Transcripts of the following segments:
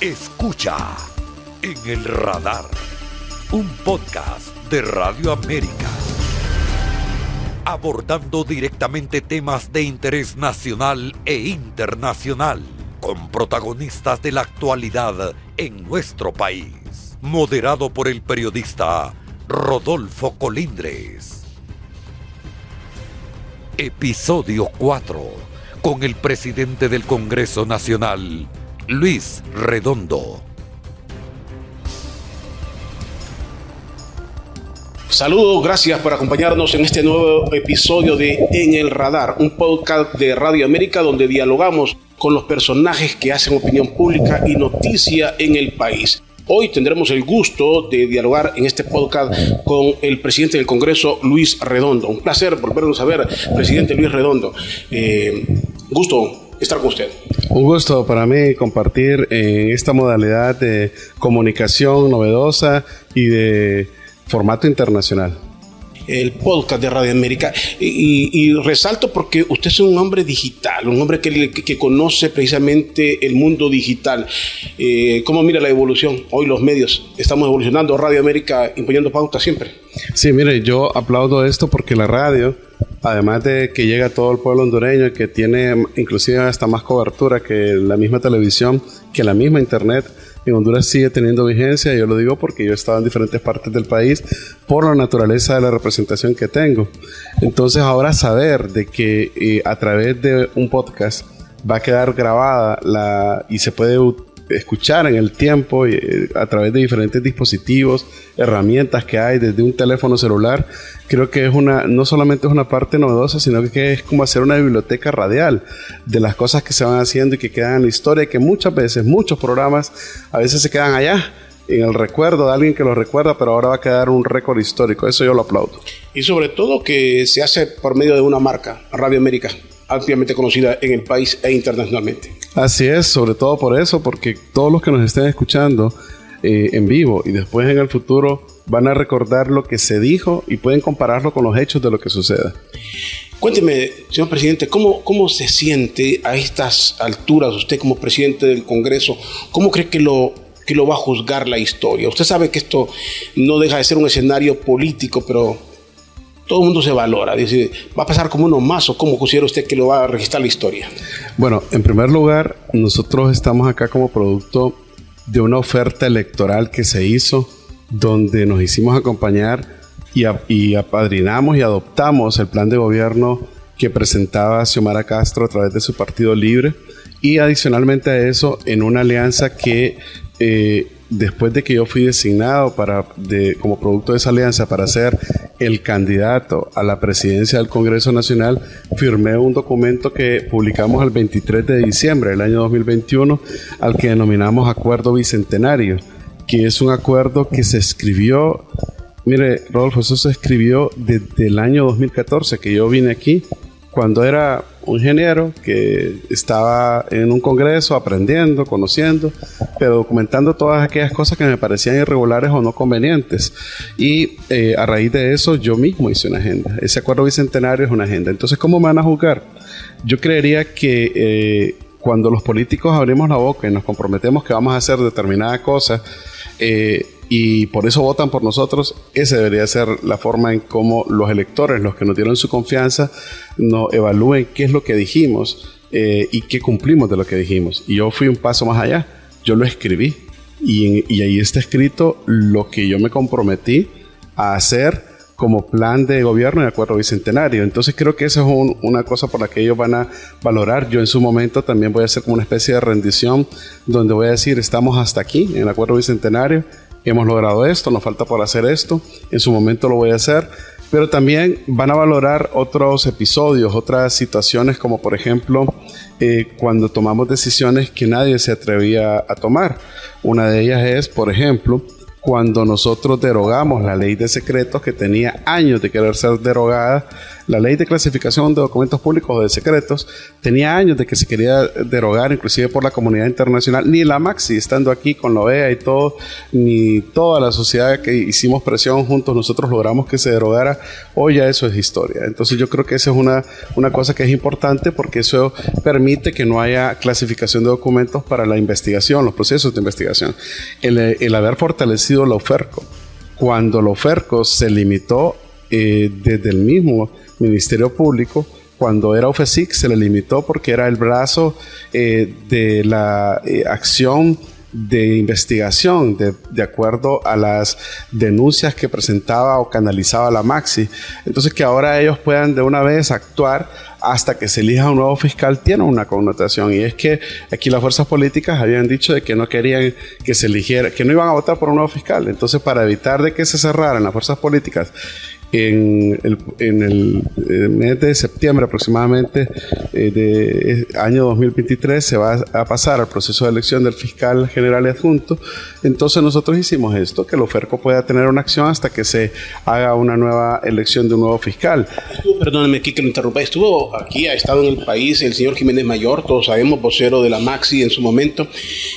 Escucha en el radar un podcast de Radio América abordando directamente temas de interés nacional e internacional con protagonistas de la actualidad en nuestro país. Moderado por el periodista Rodolfo Colindres. Episodio 4 con el presidente del Congreso Nacional, Luis Redondo. Saludos, gracias por acompañarnos en este nuevo episodio de En el Radar, un podcast de Radio América donde dialogamos con los personajes que hacen opinión pública y noticia en el país. Hoy tendremos el gusto de dialogar en este podcast con el presidente del Congreso, Luis Redondo. Un placer volvernos a ver, presidente Luis Redondo. Eh, gusto estar con usted. Un gusto para mí compartir en esta modalidad de comunicación novedosa y de formato internacional el podcast de Radio América. Y, resalto porque usted es un hombre digital, un hombre que, que conoce precisamente el mundo digital. Eh, ¿Cómo mira la evolución? Hoy los medios estamos evolucionando, Radio América imponiendo pautas siempre. Sí, mire, yo aplaudo esto porque la radio, además de que llega a todo el pueblo hondureño, que tiene inclusive hasta más cobertura que la misma televisión, que la misma internet, en Honduras sigue teniendo vigencia. Yo lo digo porque yo he estado en diferentes partes del país por la naturaleza de la representación que tengo. Entonces ahora saber de que eh, a través de un podcast va a quedar grabada la, y se puede escuchar en el tiempo eh, a través de diferentes dispositivos, herramientas que hay desde un teléfono celular, creo que es una, no solamente es una parte novedosa, sino que es como hacer una biblioteca radial de las cosas que se van haciendo y que quedan en la historia, que muchas veces, muchos programas, a veces se quedan allá en el recuerdo de alguien que lo recuerda, pero ahora va a quedar un récord histórico. Eso yo lo aplaudo. Y sobre todo que se hace por medio de una marca, Radio América, ampliamente conocida en el país e internacionalmente. Así es, sobre todo por eso, porque todos los que nos estén escuchando eh, en vivo y después en el futuro van a recordar lo que se dijo y pueden compararlo con los hechos de lo que suceda. Cuénteme, señor presidente, ¿cómo, ¿cómo se siente a estas alturas usted como presidente del Congreso? ¿Cómo cree que lo, que lo va a juzgar la historia? Usted sabe que esto no deja de ser un escenario político, pero todo el mundo se valora. Dice, ¿va a pasar como uno más o cómo considera usted que lo va a registrar la historia? Bueno, en primer lugar, nosotros estamos acá como producto de una oferta electoral que se hizo, donde nos hicimos acompañar y, apadrinamos y adoptamos el plan de gobierno que presentaba Xiomara Castro a través de su Partido Libre y adicionalmente a eso en una alianza que eh, después de que yo fui designado para, de, como producto de esa alianza para ser el candidato a la presidencia del Congreso Nacional, firmé un documento que publicamos el 23 de diciembre del año 2021, al que denominamos Acuerdo Bicentenario, que es un acuerdo que se escribió, mire, Rodolfo, eso se escribió desde el año 2014, que yo vine aquí, cuando era un ingeniero que estaba en un congreso aprendiendo, conociendo, pero documentando todas aquellas cosas que me parecían irregulares o no convenientes. Y eh, a raíz de eso yo mismo hice una agenda. Ese acuerdo bicentenario es una agenda. Entonces, ¿cómo me van a juzgar? Yo creería que eh, cuando los políticos abrimos la boca y nos comprometemos que vamos a hacer determinada cosa, eh, y por eso votan por nosotros, esa debería ser la forma en cómo los electores, los que nos dieron su confianza, nos evalúen qué es lo que dijimos eh, y qué cumplimos de lo que dijimos. Y yo fui un paso más allá, yo lo escribí y, y ahí está escrito lo que yo me comprometí a hacer como plan de gobierno de acuerdo bicentenario. Entonces creo que esa es una cosa por la que ellos van a valorar. Yo en su momento también voy a hacer como una especie de rendición donde voy a decir estamos hasta aquí en el acuerdo bicentenario hemos logrado esto, nos falta por hacer esto, en su momento lo voy a hacer, pero también van a valorar otros episodios, otras situaciones como por ejemplo eh, cuando tomamos decisiones que nadie se atrevía a tomar. Una de ellas es, por ejemplo, cuando nosotros derogamos la ley de secretos que tenía años de querer ser derogada La ley de clasificación de documentos públicos o de secretos tenía años de que se quería derogar, inclusive por la comunidad internacional, ni la Maxi, estando aquí con la OEA y todo, ni toda la sociedad que hicimos presión juntos, nosotros logramos que se derogara. Hoy ya eso es historia. Entonces yo creo que esa es una, una cosa que es importante porque eso permite que no haya clasificación de documentos para la investigación, los procesos de investigación. El, haber fortalecido la OFERCO, cuando la OFERCO se limitó eh, desde el mismo Ministerio Público, cuando era OFESIC se le limitó porque era el brazo eh, de la eh, acción de investigación de, de, acuerdo a las denuncias que presentaba o canalizaba la Maxi. Entonces que ahora ellos puedan de una vez actuar hasta que se elija un nuevo fiscal tiene una connotación y es que aquí las fuerzas políticas habían dicho de que no querían que se eligiera, que no iban a votar por un nuevo fiscal. Entonces para evitar de que se cerraran las fuerzas políticas en el, en el, eh, mes de septiembre aproximadamente eh, de año 2023 se va a pasar al proceso de elección del fiscal general adjunto. Entonces nosotros hicimos esto, que el OFERCO pueda tener una acción hasta que se haga una nueva elección de un nuevo fiscal. perdóneme aquí que lo interrumpa, estuvo aquí, ha estado en el país el señor Jiménez Mayor, todos sabemos, vocero de la Maxi en su momento,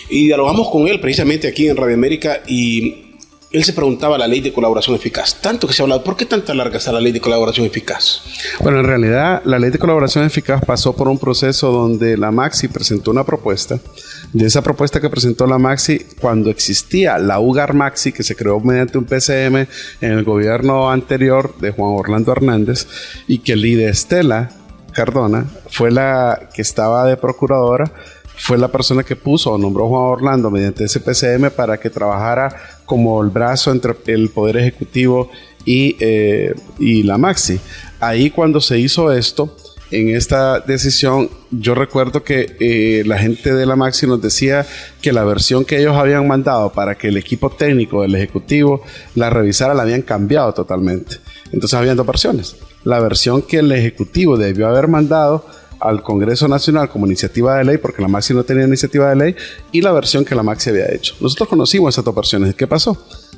y dialogamos con él precisamente aquí en Radio América y él se preguntaba la ley de colaboración eficaz. Tanto que se ha hablado, ¿por qué tanta larga está la ley de colaboración eficaz? Bueno, en realidad la ley de colaboración eficaz pasó por un proceso donde la Maxi presentó una propuesta. De esa propuesta que presentó la Maxi, cuando existía la UGAR Maxi, que se creó mediante un PCM en el gobierno anterior de Juan Orlando Hernández, y que Lide Estela Cardona fue la que estaba de procuradora, fue la persona que puso o nombró a Juan Orlando mediante ese PCM para que trabajara como el brazo entre el Poder Ejecutivo y, eh, y la Maxi. Ahí cuando se hizo esto, en esta decisión, yo recuerdo que eh, la gente de la Maxi nos decía que la versión que ellos habían mandado para que el equipo técnico del Ejecutivo la revisara la habían cambiado totalmente. Entonces habían dos versiones. La versión que el Ejecutivo debió haber mandado al Congreso Nacional como iniciativa de ley, porque la Maxi no tenía iniciativa de ley, y la versión que la Maxi había hecho. Nosotros conocimos esas dos versiones. ¿Qué pasó?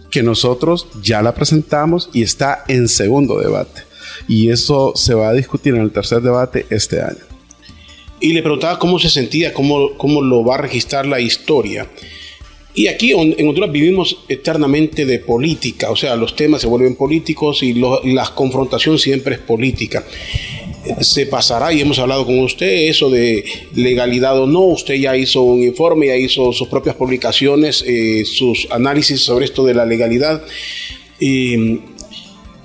Que nosotros ya la presentamos y está en segundo debate. Y eso se va a discutir en el tercer debate este año. Y le preguntaba cómo se sentía, cómo, cómo lo va a registrar la historia. Y aquí en Honduras vivimos eternamente de política, o sea, los temas se vuelven políticos y la confrontación siempre es política se pasará y hemos hablado con usted eso de legalidad o no. Usted ya hizo un informe, ya hizo sus propias publicaciones, eh, sus análisis sobre esto de la legalidad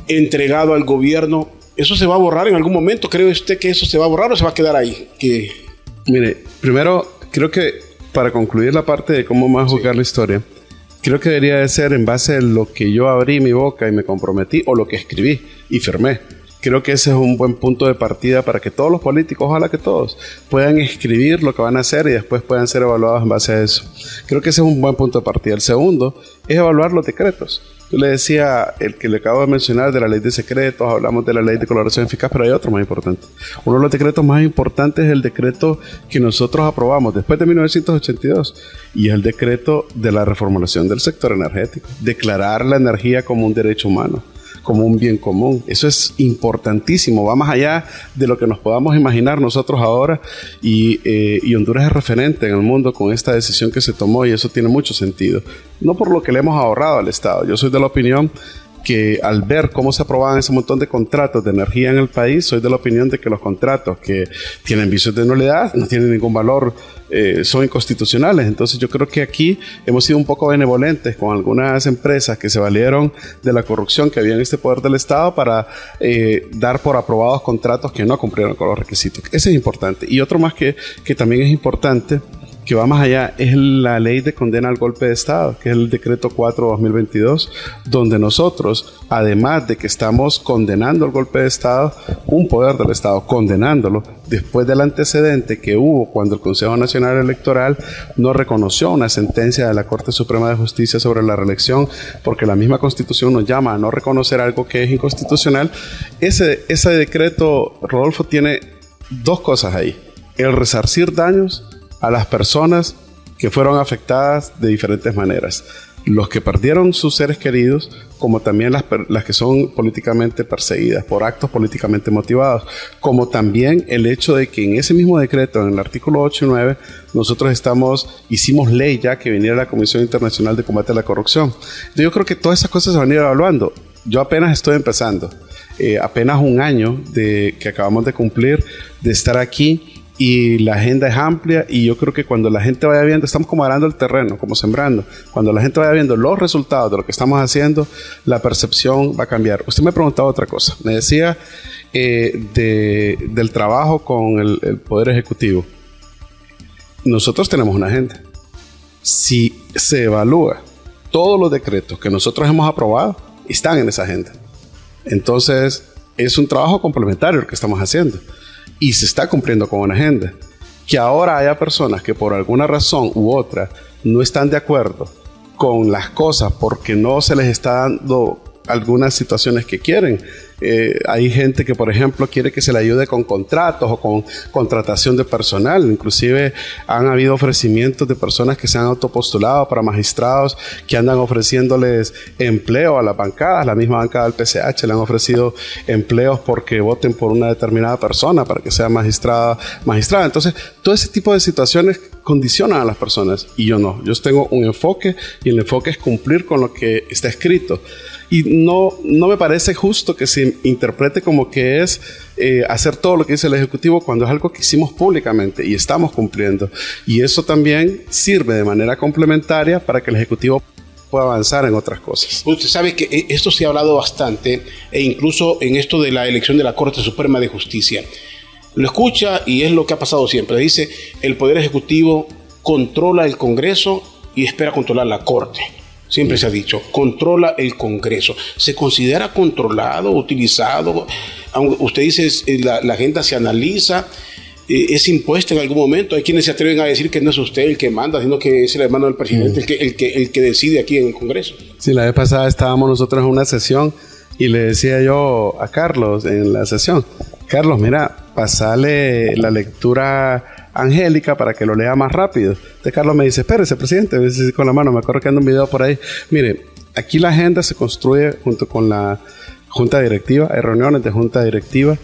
entregado al gobierno. ¿Eso se va a borrar en algún momento? ¿Cree usted que eso se va a borrar o se va a quedar ahí? Que... Mire, primero creo que para concluir la parte de cómo va a juzgar la historia, creo que debería de ser en base a lo que yo abrí mi boca y me comprometí o lo que escribí y firmé creo que ese es un buen punto de partida para que todos los políticos, ojalá que todos, puedan escribir lo que van a hacer y después puedan ser evaluados en base a eso. Creo que ese es un buen punto de partida. El segundo es evaluar los decretos. Yo le decía, el que le acabo de mencionar de la ley de secretos, hablamos de la ley de colaboración eficaz, pero hay otro más importante. Uno de los decretos más importantes es el decreto que nosotros aprobamos después de 1982 y es el decreto de la reformulación del sector energético, declarar la energía como un derecho humano como un bien común. Eso es importantísimo, va más allá de lo que nos podamos imaginar nosotros ahora y, eh, y, Honduras es referente en el mundo con esta decisión que se tomó y eso tiene mucho sentido. No por lo que le hemos ahorrado al Estado, yo soy de la opinión que al ver cómo se aprobaban ese montón de contratos de energía en el país, soy de la opinión de que los contratos que tienen vicios de nulidad, no tienen ningún valor, eh, son inconstitucionales. Entonces yo creo que aquí hemos sido un poco benevolentes con algunas empresas que se valieron de la corrupción que había en este poder del Estado para eh, dar por aprobados contratos que no cumplieron con los requisitos. Ese es importante. Y otro más que, que también es importante que va más allá, es la ley de condena al golpe de Estado, que es el decreto 4-2022, donde nosotros, además de que estamos condenando el golpe de Estado, un poder del Estado condenándolo, después del antecedente que hubo cuando el Consejo Nacional Electoral no reconoció una sentencia de la Corte Suprema de Justicia sobre la reelección, porque la misma Constitución nos llama a no reconocer algo que es inconstitucional, ese, ese decreto, Rodolfo, tiene dos cosas ahí. El resarcir daños a las personas que fueron afectadas de diferentes maneras. los que perdieron sus seres queridos, como también las, las, que son políticamente perseguidas por actos políticamente motivados, como también el hecho de que en ese mismo decreto, en el artículo 8 y 9, nosotros estamos, hicimos ley ya que viniera la Comisión Internacional de Combate a la Corrupción. Yo creo que todas esas cosas se van a ir evaluando. Yo apenas estoy empezando, eh, apenas un año de que acabamos de cumplir de estar aquí y la agenda es amplia y yo creo que cuando la gente vaya viendo, estamos como arando el terreno, como sembrando, cuando la gente vaya viendo los resultados de lo que estamos haciendo, la percepción va a cambiar. Usted me preguntaba otra cosa, me decía eh, del trabajo con el, el Poder Ejecutivo. Nosotros tenemos una agenda. Si se evalúa todos los decretos que nosotros hemos aprobado, están en esa agenda. Entonces, es un trabajo complementario el que estamos haciendo y se está cumpliendo con una agenda. Que ahora haya personas que por alguna razón u otra no están de acuerdo con las cosas porque no se les está dando algunas situaciones que quieren. Eh, hay gente que, por ejemplo, quiere que se le ayude con contratos o con contratación de personal. Inclusive han habido ofrecimientos de personas que se han autopostulado para magistrados que andan ofreciéndoles empleo a las bancadas. La misma bancada del PCH le han ofrecido empleos porque voten por una determinada persona para que sea magistrada. magistrada. Entonces, todo ese tipo de situaciones condicionan a las personas y yo no. Yo tengo un enfoque y el enfoque es cumplir con lo que está escrito. Y no, no me parece justo que se interprete como que es eh, hacer todo lo que dice el Ejecutivo cuando es algo que hicimos públicamente y estamos cumpliendo. Y eso también sirve de manera complementaria para que el Ejecutivo pueda avanzar en otras cosas. Usted sabe que eh, esto se ha hablado bastante e incluso en esto de la elección de la Corte Suprema de Justicia. Lo escucha y es lo que ha pasado siempre. Dice, el Poder Ejecutivo controla el Congreso y espera controlar la Corte. Siempre se ha dicho, controla el Congreso. ¿Se considera controlado, utilizado? Usted dice, eh, la, la agenda se analiza, eh, es impuesta en algún momento. Hay quienes se atreven a decir que no es usted el que manda, sino que es el hermano del presidente el, que, el, que, el que decide aquí en el Congreso. Sí, la vez pasada estábamos nosotros en una sesión y le decía yo a Carlos en la sesión, Carlos, mira, pasale la lectura Angélica para que lo lea más rápido. Entonces Carlos me dice, espérese, presidente, con la mano, me acuerdo que anda un video por ahí. Mire, aquí la agenda se construye junto con la junta directiva, hay reuniones de junta directiva,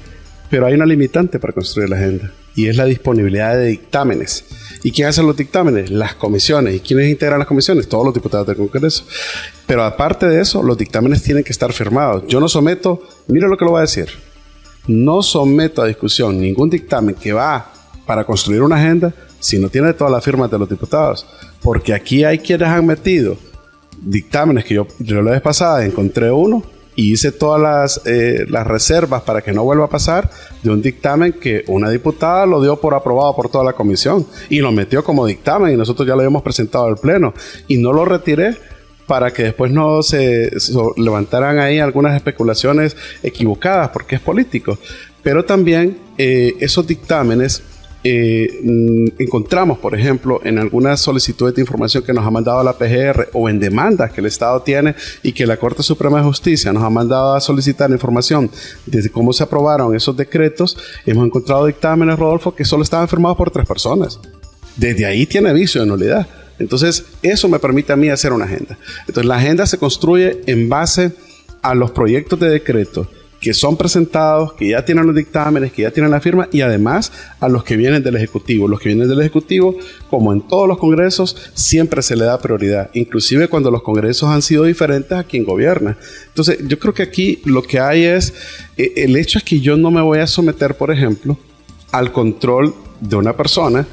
pero hay una limitante para construir la agenda y es la disponibilidad de dictámenes. ¿Y quién hace los dictámenes? Las comisiones. ¿Y quiénes integran las comisiones? Todos los diputados del Congreso. Pero aparte de eso, los dictámenes tienen que estar firmados. Yo no someto, mire lo que lo voy a decir, no someto a discusión ningún dictamen que va para construir una agenda si no tiene todas las firmas de los diputados. Porque aquí hay quienes han metido dictámenes que yo, yo la vez pasada encontré uno y hice todas las, eh, las reservas para que no vuelva a pasar de un dictamen que una diputada lo dio por aprobado por toda la comisión y lo metió como dictamen y nosotros ya lo habíamos presentado al pleno y no lo retiré para que después no se levantaran ahí algunas especulaciones equivocadas porque es político. Pero también eh, esos dictámenes eh, mm, encontramos, por ejemplo, en algunas solicitudes de información que nos ha mandado la PGR o en demandas que el Estado tiene y que la Corte Suprema de Justicia nos ha mandado a solicitar información de cómo se aprobaron esos decretos, hemos encontrado dictámenes, Rodolfo, que solo estaban firmados por tres personas. Desde ahí tiene vicio de nulidad. Entonces, eso me permite a mí hacer una agenda. Entonces, la agenda se construye en base a los proyectos de decreto que son presentados, que ya tienen los dictámenes, que ya tienen la firma y además a los que vienen del Ejecutivo. Los que vienen del Ejecutivo, como en todos los congresos, siempre se le da prioridad, inclusive cuando los congresos han sido diferentes a quien gobierna. Entonces, yo creo que aquí lo que hay es, eh, el hecho es que yo no me voy a someter, por ejemplo, al control de una persona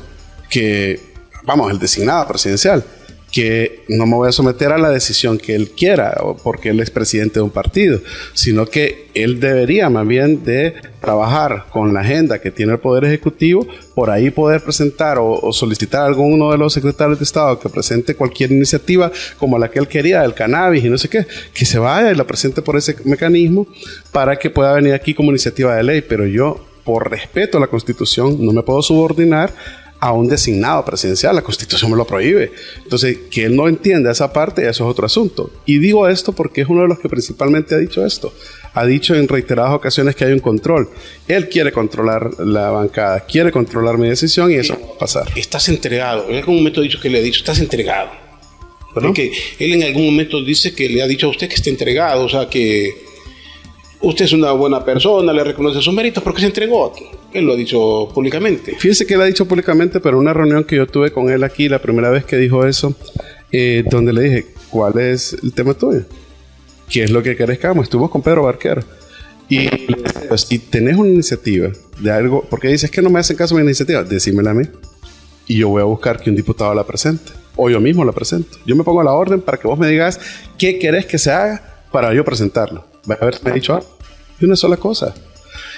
que, vamos, el designado presidencial que no me voy a someter a la decisión que él quiera, porque él es presidente de un partido, sino que él debería más bien de trabajar con la agenda que tiene el Poder Ejecutivo, por ahí poder presentar o, solicitar a alguno de los secretarios de Estado que presente cualquier iniciativa como la que él quería, del cannabis y no sé qué, que se vaya y la presente por ese mecanismo para que pueda venir aquí como iniciativa de ley, pero yo por respeto a la Constitución no me puedo subordinar a un designado presidencial. La constitución me lo prohíbe. Entonces, que él no entienda esa parte, eso es otro asunto. Y digo esto porque es uno de los que principalmente ha dicho esto. Ha dicho en reiteradas ocasiones que hay un control. Él quiere controlar la bancada, quiere controlar mi decisión y eso va a pasar. Estás entregado. En algún momento he dicho que le he dicho, estás entregado. Porque él en algún momento dice que le ha dicho a usted que está entregado, o sea, que usted es una buena persona, le reconoce sus méritos, porque se entregó. Él lo ha dicho públicamente. Fíjese que él ha dicho públicamente, pero una reunión que yo tuve con él aquí, la primera vez que dijo eso, eh, donde le dije, ¿cuál es el tema tuyo? ¿Qué es lo que querés que hagamos? Estuvimos con Pedro Barquero. Y si tenés una iniciativa de algo, porque dices que no me hacen caso de mi iniciativa, decímela a mí. Y yo voy a buscar que un diputado la presente. O yo mismo la presento. Yo me pongo a la orden para que vos me digas qué querés que se haga para yo presentarlo. Va a ver si me ha dicho. Y una sola cosa.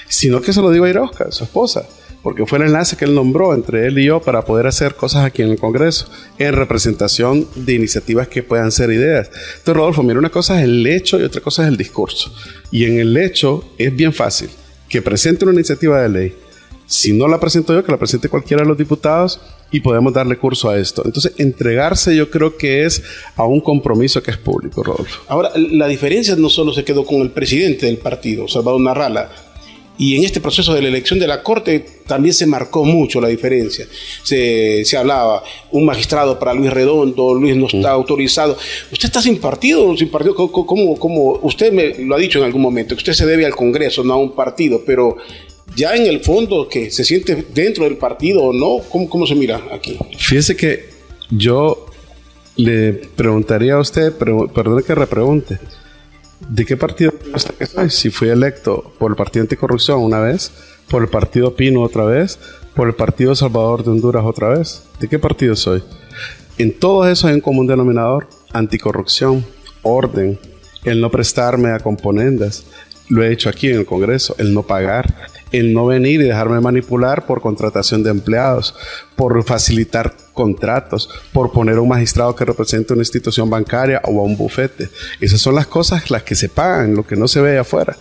Sino que se lo digo a Irosca, su esposa porque fue el enlace que él nombró entre él y yo para poder hacer cosas aquí en el Congreso, en representación de iniciativas que puedan ser ideas. Entonces, Rodolfo, mira, una cosa es el hecho y otra cosa es el discurso. Y en el hecho es bien fácil que presente una iniciativa de ley. Si no la presento yo, que la presente cualquiera de los diputados y podemos darle curso a esto. Entonces, entregarse yo creo que es a un compromiso que es público, Rodolfo. Ahora, la diferencia no solo se quedó con el presidente del partido, Salvador Narrala, y en este proceso de la elección de la Corte también se marcó mucho la diferencia. Se, se hablaba, un magistrado para Luis Redondo, Luis no está autorizado. ¿Usted está sin partido? Sin partido ¿Cómo, usted me lo ha dicho en algún momento, que usted se debe al Congreso, no a un partido, pero ya en el fondo que se siente dentro del partido o no, ¿cómo, cómo se mira aquí? Fíjese que yo le preguntaría a usted, perdón que repregunte. ¿De qué partido que soy? Si fui electo por el Partido Anticorrupción una vez, por el Partido Pino otra vez, por el Partido Salvador de Honduras otra vez. ¿De qué partido soy? En todos esos hay un común denominador, anticorrupción, orden, el no prestarme a componendas, lo he hecho aquí en el Congreso, el no pagar, el no venir y dejarme manipular por contratación de empleados, por facilitar contratos, por poner a un magistrado que represente una institución bancaria o a un bufete. Esas son las cosas las que se pagan, lo que no se ve afuera.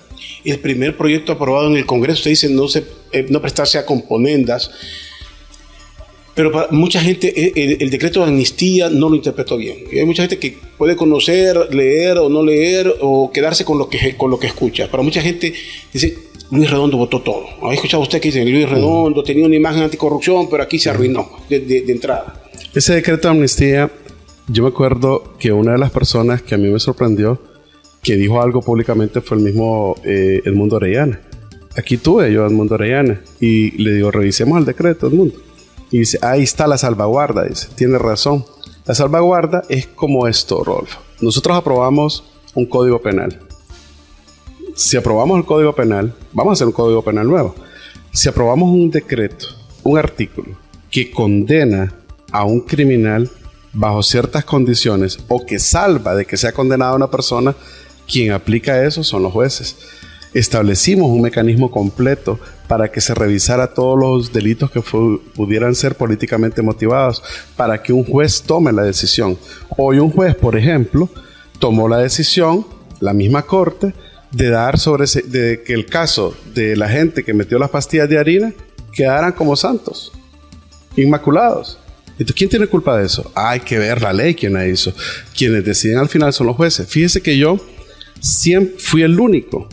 El primer proyecto aprobado en el Congreso, usted dice no, se, eh, no prestarse a componendas, pero para mucha gente eh, el, decreto de amnistía no lo interpretó bien. Hay mucha gente que puede conocer, leer o no leer o quedarse con lo que, con lo que escucha. Para mucha gente dice, Luis Redondo votó todo. ¿Ha escuchado usted que dice, Luis Redondo tenía una imagen anticorrupción, pero aquí se arruinó de, entrada? Ese decreto de amnistía, yo me acuerdo que una de las personas que a mí me sorprendió, que dijo algo públicamente fue el mismo eh, Edmundo Orellana. Aquí tuve yo a Edmundo Orellana y le digo, revisemos el decreto, Edmundo y dice, ahí está la salvaguarda, dice, tiene razón. La salvaguarda es como esto, Rolfo. Nosotros aprobamos un código penal. Si aprobamos el código penal, vamos a hacer un código penal nuevo. Si aprobamos un decreto, un artículo que condena a un criminal bajo ciertas condiciones o que salva de que sea condenada una persona, quien aplica eso son los jueces establecimos un mecanismo completo para que se revisara todos los delitos que pudieran ser políticamente motivados, para que un juez tome la decisión. Hoy un juez, por ejemplo, tomó la decisión, la misma corte, de dar sobre de que el caso de la gente que metió las pastillas de harina quedaran como santos, inmaculados. Entonces, ¿quién tiene culpa de eso? Hay que ver la ley quién la hizo. Quienes deciden al final son los jueces. Fíjese que yo siempre fui el único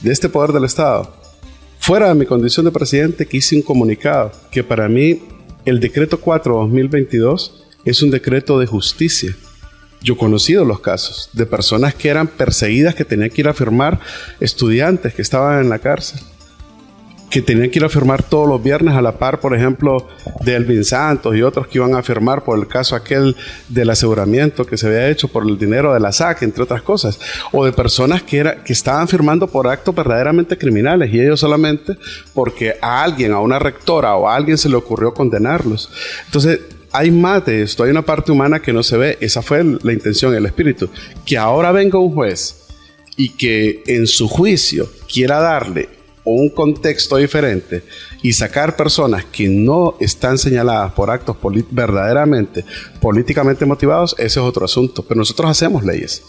de este poder del Estado, fuera de mi condición de presidente, que hice un comunicado que para mí el decreto 4-2022 es un decreto de justicia. Yo he conocido los casos de personas que eran perseguidas, que tenían que ir a firmar, estudiantes que estaban en la cárcel que tenían que ir a firmar todos los viernes a la par, por ejemplo, de Elvin Santos y otros que iban a firmar por el caso aquel del aseguramiento que se había hecho por el dinero de la SAC, entre otras cosas, o de personas que, era, que estaban firmando por actos verdaderamente criminales y ellos solamente porque a alguien, a una rectora o a alguien se le ocurrió condenarlos. Entonces, hay más de esto, hay una parte humana que no se ve, esa fue la intención, el espíritu, que ahora venga un juez y que en su juicio quiera darle o un contexto diferente y sacar personas que no están señaladas por actos verdaderamente políticamente motivados, ese es otro asunto. Pero nosotros hacemos leyes.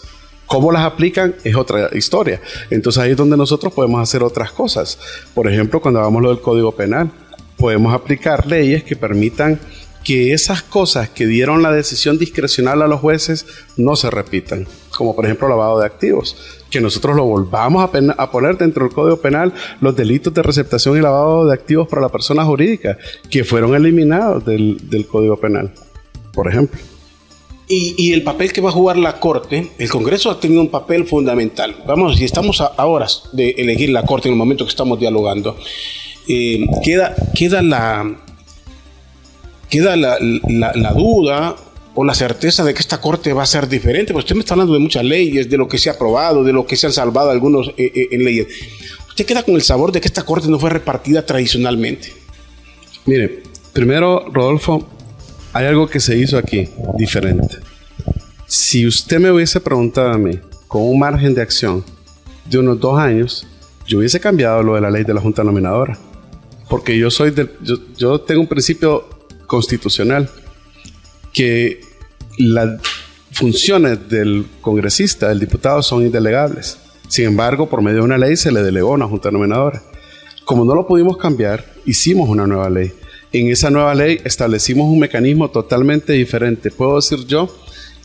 ¿Cómo las aplican? Es otra historia. Entonces ahí es donde nosotros podemos hacer otras cosas. Por ejemplo, cuando hagamos lo del Código Penal, podemos aplicar leyes que permitan que esas cosas que dieron la decisión discrecional a los jueces no se repitan, como por ejemplo lavado de activos que nosotros lo volvamos a, poner dentro del Código Penal los delitos de receptación y lavado de activos para la persona jurídica, que fueron eliminados del, Código Penal, por ejemplo. Y, el papel que va a jugar la Corte, el Congreso ha tenido un papel fundamental. Vamos, si estamos a, horas de elegir la Corte en el momento que estamos dialogando, eh, queda, queda, la, queda la, la, duda o la certeza de que esta Corte va a ser diferente. Porque usted me está hablando de muchas leyes, de lo que se ha aprobado, de lo que se han salvado algunos eh, eh, en leyes. Usted queda con el sabor de que esta Corte no fue repartida tradicionalmente. Mire, primero, Rodolfo, hay algo que se hizo aquí diferente. Si usted me hubiese preguntado a mí, con un margen de acción de unos dos años, yo hubiese cambiado lo de la ley de la Junta Nominadora. Porque yo soy del, yo, tengo un principio constitucional que las funciones del congresista, del diputado, son indelegables. Sin embargo, por medio de una ley se le delegó una junta nominadora. Como no lo pudimos cambiar, hicimos una nueva ley en esa nueva ley establecimos un mecanismo totalmente diferente. Puedo decir yo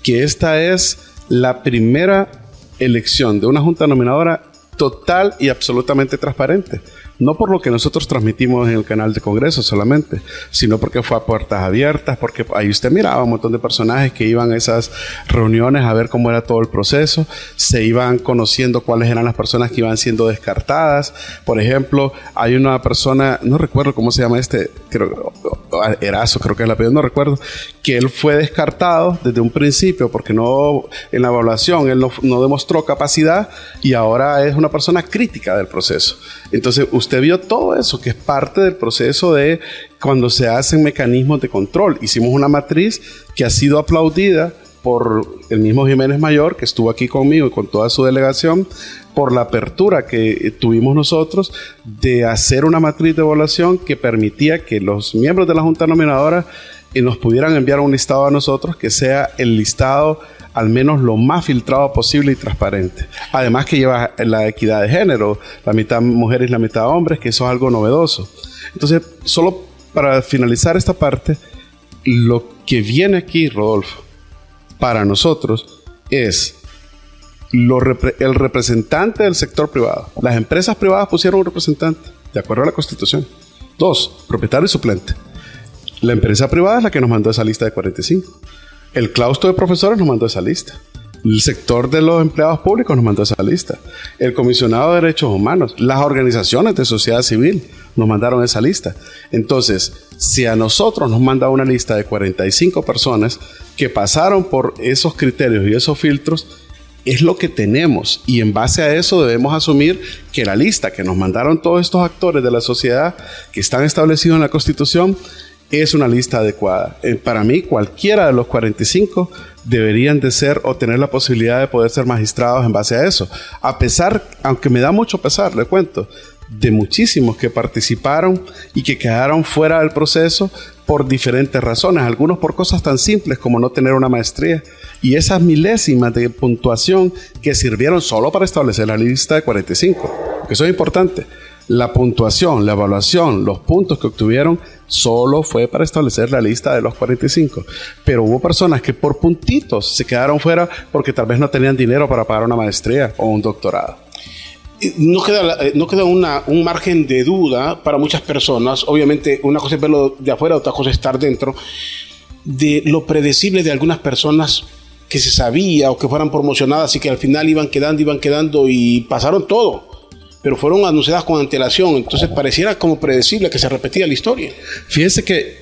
que esta es la primera elección de una junta nominadora total y absolutamente transparente no por lo que nosotros transmitimos en el canal de Congreso solamente, sino porque fue a puertas abiertas, porque ahí usted miraba un montón de personajes que iban a esas reuniones a ver cómo era todo el proceso, se iban conociendo cuáles eran las personas que iban siendo descartadas. Por ejemplo, hay una persona, no recuerdo cómo se llama este, creo, Erazo, creo que es la apellido, no recuerdo, que él fue descartado desde un principio porque no, en la evaluación, él no demostró capacidad y ahora es una persona crítica del proceso. Entonces, usted vio todo eso, que es parte del proceso de cuando se hacen mecanismos de control. Hicimos una matriz que ha sido aplaudida por el mismo Jiménez Mayor, que estuvo aquí conmigo y con toda su delegación, por la apertura que tuvimos nosotros de hacer una matriz de evaluación que permitía que los miembros de la Junta Nominadora eh, nos pudieran enviar un listado a nosotros que sea el listado al menos lo más filtrado posible y transparente. Además que lleva la equidad de género, la mitad mujeres y la mitad hombres, que eso es algo novedoso. Entonces, solo para finalizar esta parte, lo que viene aquí, Rodolfo, para nosotros es el representante del sector privado. Las empresas privadas pusieron un representante, de acuerdo a la Constitución. Dos, propietario y suplente. La empresa privada es la que nos mandó esa lista de 45. El claustro de profesores nos mandó esa lista. El sector de los empleados públicos nos mandó esa lista. El comisionado de derechos humanos, las organizaciones de sociedad civil nos mandaron esa lista. Entonces, si a nosotros nos manda una lista de 45 personas que pasaron por esos criterios y esos filtros, es lo que tenemos y en base a eso debemos asumir que la lista que nos mandaron todos estos actores de la sociedad que están establecidos en la Constitución es una lista adecuada. Eh, para mí, cualquiera de los 45 deberían de ser o tener la posibilidad de poder ser magistrados en base a eso. A pesar, aunque me da mucho pesar, le cuento, de muchísimos que participaron y que quedaron fuera del proceso por diferentes razones, algunos por cosas tan simples como no tener una maestría y esas milésimas de puntuación que sirvieron solo para establecer la lista de 45, que eso es importante la puntuación, la evaluación, los puntos que obtuvieron solo fue para establecer la lista de los 45. Pero hubo personas que por puntitos se quedaron fuera porque tal vez no tenían dinero para pagar una maestría o un doctorado. No queda, eh, no queda un margen de duda para muchas personas. Obviamente, una cosa es verlo de afuera, otra cosa es estar dentro. De lo predecible de algunas personas que se sabía o que fueran promocionadas y que al final iban quedando, iban quedando y pasaron todo pero fueron anunciadas con antelación, entonces pareciera como predecible que se repetía la historia. Fíjese que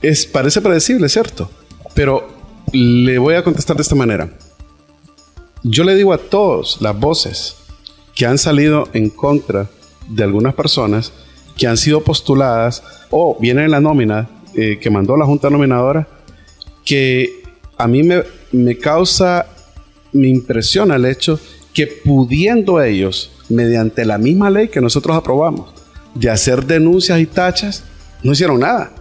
es, parece predecible, ¿cierto? Pero le voy a contestar de esta manera. Yo le digo a todos las voces que han salido en contra de algunas personas que han sido postuladas o vienen en la nómina eh, que mandó la Junta Nominadora, que a mí me, me causa, me impresiona el hecho que pudiendo ellos mediante la misma ley que nosotros aprobamos, de hacer denuncias y tachas, no hicieron nada.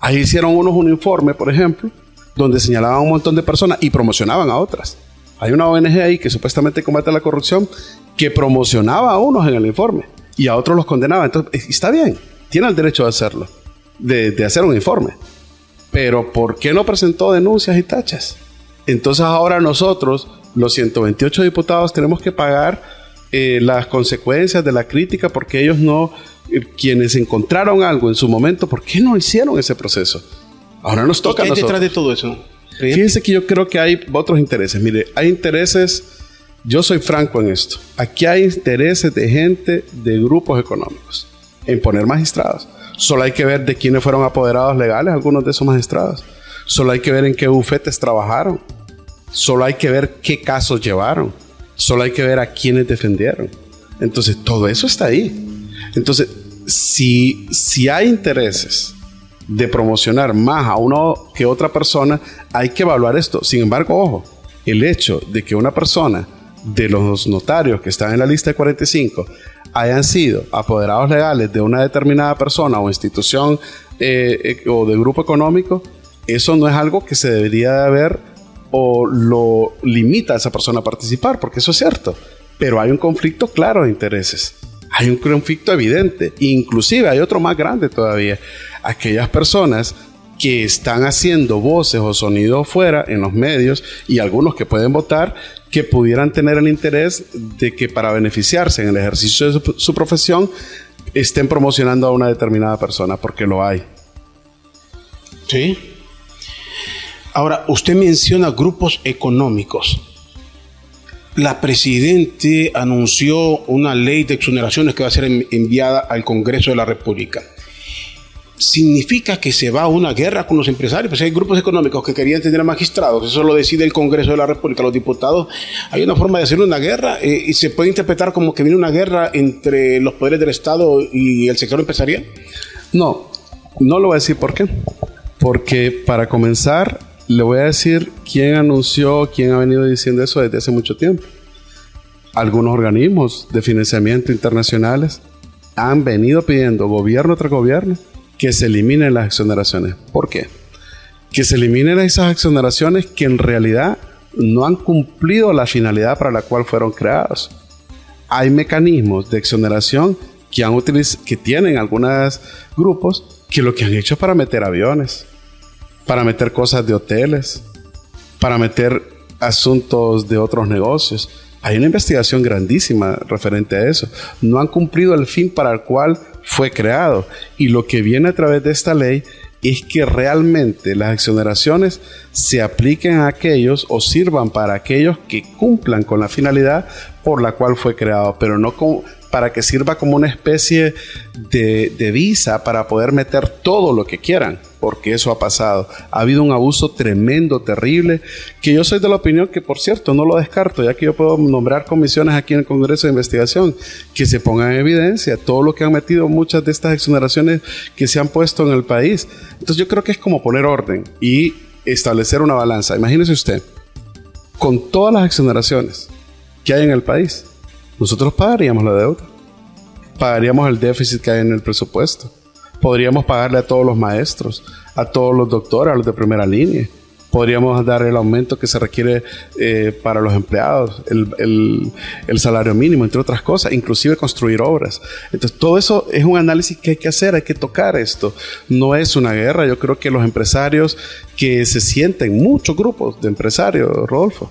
Ahí hicieron unos un informe, por ejemplo, donde señalaban a un montón de personas y promocionaban a otras. Hay una ONG ahí que supuestamente combate la corrupción que promocionaba a unos en el informe y a otros los condenaba. Entonces, está bien, tiene el derecho de hacerlo, de, de hacer un informe. Pero ¿por qué no presentó denuncias y tachas? Entonces ahora nosotros, los 128 diputados, tenemos que pagar eh, las consecuencias de la crítica porque ellos no, eh, quienes encontraron algo en su momento, ¿por qué no hicieron ese proceso? Ahora nos toca. ¿Qué hay detrás de todo eso? Fíjense que yo creo que hay otros intereses. Mire, hay intereses, yo soy franco en esto. Aquí hay intereses de gente de grupos económicos en poner magistrados. Solo hay que ver de quiénes fueron apoderados legales algunos de esos magistrados. Solo hay que ver en qué bufetes trabajaron. Solo hay que ver qué casos llevaron. Solo hay que ver a quiénes defendieron. Entonces, todo eso está ahí. Entonces, si, si hay intereses de promocionar más a uno que otra persona, hay que evaluar esto. Sin embargo, ojo, el hecho de que una persona de los notarios que están en la lista de 45 hayan sido apoderados legales de una determinada persona o institución eh, eh, o de grupo económico, eso no es algo que se debería de haber o lo limita a esa persona a participar, porque eso es cierto. Pero hay un conflicto claro de intereses. Hay un conflicto evidente. Inclusive hay otro más grande todavía. Aquellas personas que están haciendo voces o sonidos fuera en los medios y algunos que pueden votar que pudieran tener el interés de que para beneficiarse en el ejercicio de su, profesión estén promocionando a una determinada persona, porque lo hay. Sí. Ahora, usted menciona grupos económicos. La Presidente anunció una ley de exoneraciones que va a ser enviada al Congreso de la República significa que se va a una guerra con los empresarios. Pues hay grupos económicos que querían tener magistrados, eso lo decide el Congreso de la República, los diputados. Hay una forma de hacer una guerra eh, y se puede interpretar como que viene una guerra entre los poderes del Estado y el sector empresarial. No, no lo voy a decir por qué. Porque para comenzar, le voy a decir quién anunció, quién ha venido diciendo eso desde hace mucho tiempo. Algunos organismos de financiamiento internacionales han venido pidiendo, gobierno tras gobierno, que se eliminen las exoneraciones. ¿Por qué? Que se eliminen esas exoneraciones que en realidad no han cumplido la finalidad para la cual fueron creadas. Hay mecanismos de exoneración que, han que tienen algunos grupos que lo que han hecho es para meter aviones, para meter cosas de hoteles, para meter asuntos de otros negocios. Hay una investigación grandísima referente a eso. No han cumplido el fin para el cual fue creado. Y lo que viene a través de esta ley es que realmente las exoneraciones se apliquen a aquellos o sirvan para aquellos que cumplan con la finalidad por la cual fue creado, pero no para que sirva como una especie de, de visa para poder meter todo lo que quieran porque eso ha pasado. Ha habido un abuso tremendo, terrible, que yo soy de la opinión que, por cierto, no lo descarto, ya que yo puedo nombrar comisiones aquí en el Congreso de Investigación que se pongan en evidencia todo lo que han metido muchas de estas exoneraciones que se han puesto en el país. Entonces yo creo que es como poner orden y establecer una balanza. Imagínese usted, con todas las exoneraciones que hay en el país, nosotros pagaríamos la deuda, pagaríamos el déficit que hay en el presupuesto podríamos pagarle a todos los maestros, a todos los doctores, a los de primera línea. Podríamos dar el aumento que se requiere eh, para los empleados, el, el, salario mínimo, entre otras cosas, inclusive construir obras. Entonces, todo eso es un análisis que hay que hacer, hay que tocar esto. No es una guerra, yo creo que los empresarios que se sienten, muchos grupos de empresarios, Rodolfo,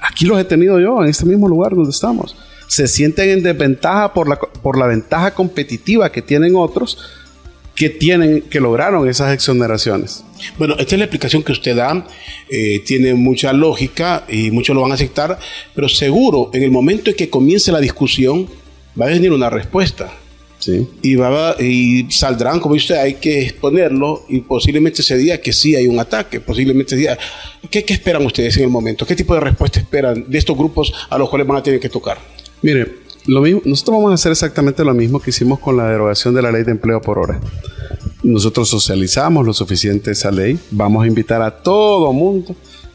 aquí los he tenido yo, en este mismo lugar donde estamos, se sienten en desventaja por la, por la ventaja competitiva que tienen otros que tienen, que lograron esas exoneraciones. Bueno, esta es la explicación que usted da, eh, tiene mucha lógica y muchos lo van a aceptar, pero seguro en el momento en que comience la discusión va a venir una respuesta. Sí. Y, va, y saldrán, como dice usted, hay que exponerlo y posiblemente ese día que sí hay un ataque, posiblemente ese día. ¿Qué, ¿Qué esperan ustedes en el momento? ¿Qué tipo de respuesta esperan de estos grupos a los cuales van a tener que tocar? Mire, lo mismo, nosotros vamos a hacer exactamente lo mismo que hicimos con la derogación de la ley de empleo por hora. Nosotros socializamos lo suficiente esa ley, vamos a invitar a todo mundo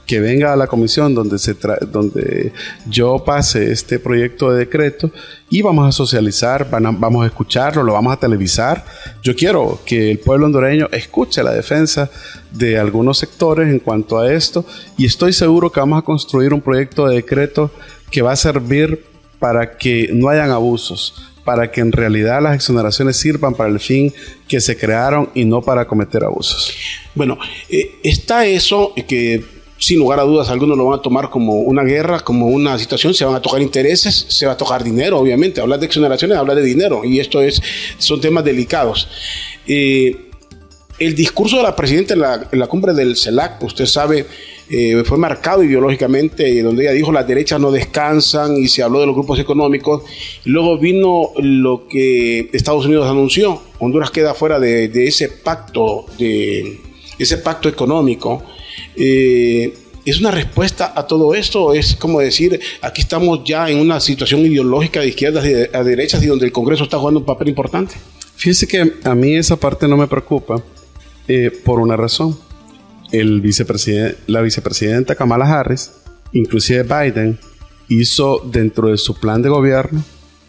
que venga a la comisión donde, se donde yo pase este proyecto de decreto y vamos a socializar, vamos a escucharlo, lo vamos a televisar. Yo quiero que el pueblo hondureño escuche la defensa de algunos sectores en cuanto a esto y estoy seguro que vamos a construir un proyecto de decreto que va a servir para que no hayan abusos, para que en realidad las exoneraciones sirvan para el fin que se crearon y no para cometer abusos. Bueno, eh, está eso que sin lugar a dudas algunos lo van a tomar como una guerra, como una situación, se van a tocar intereses, se va a tocar dinero, obviamente. Hablar de exoneraciones, hablar de dinero, y esto es, son temas delicados. Eh, el discurso de la presidenta en la, cumbre del CELAC, usted sabe, eh, fue marcado ideológicamente, donde ella dijo las derechas no descansan y se habló de los grupos económicos. Luego vino lo que Estados Unidos anunció. Honduras queda fuera de, ese pacto, de ese pacto económico. Eh, ¿Es una respuesta a todo esto? ¿Es como decir, aquí estamos ya en una situación ideológica de izquierdas a derechas y donde el Congreso está jugando un papel importante? Fíjese que a mí esa parte no me preocupa eh, por una razón. El vicepresidente, la vicepresidenta Kamala Harris, inclusive Biden, hizo dentro de su plan de gobierno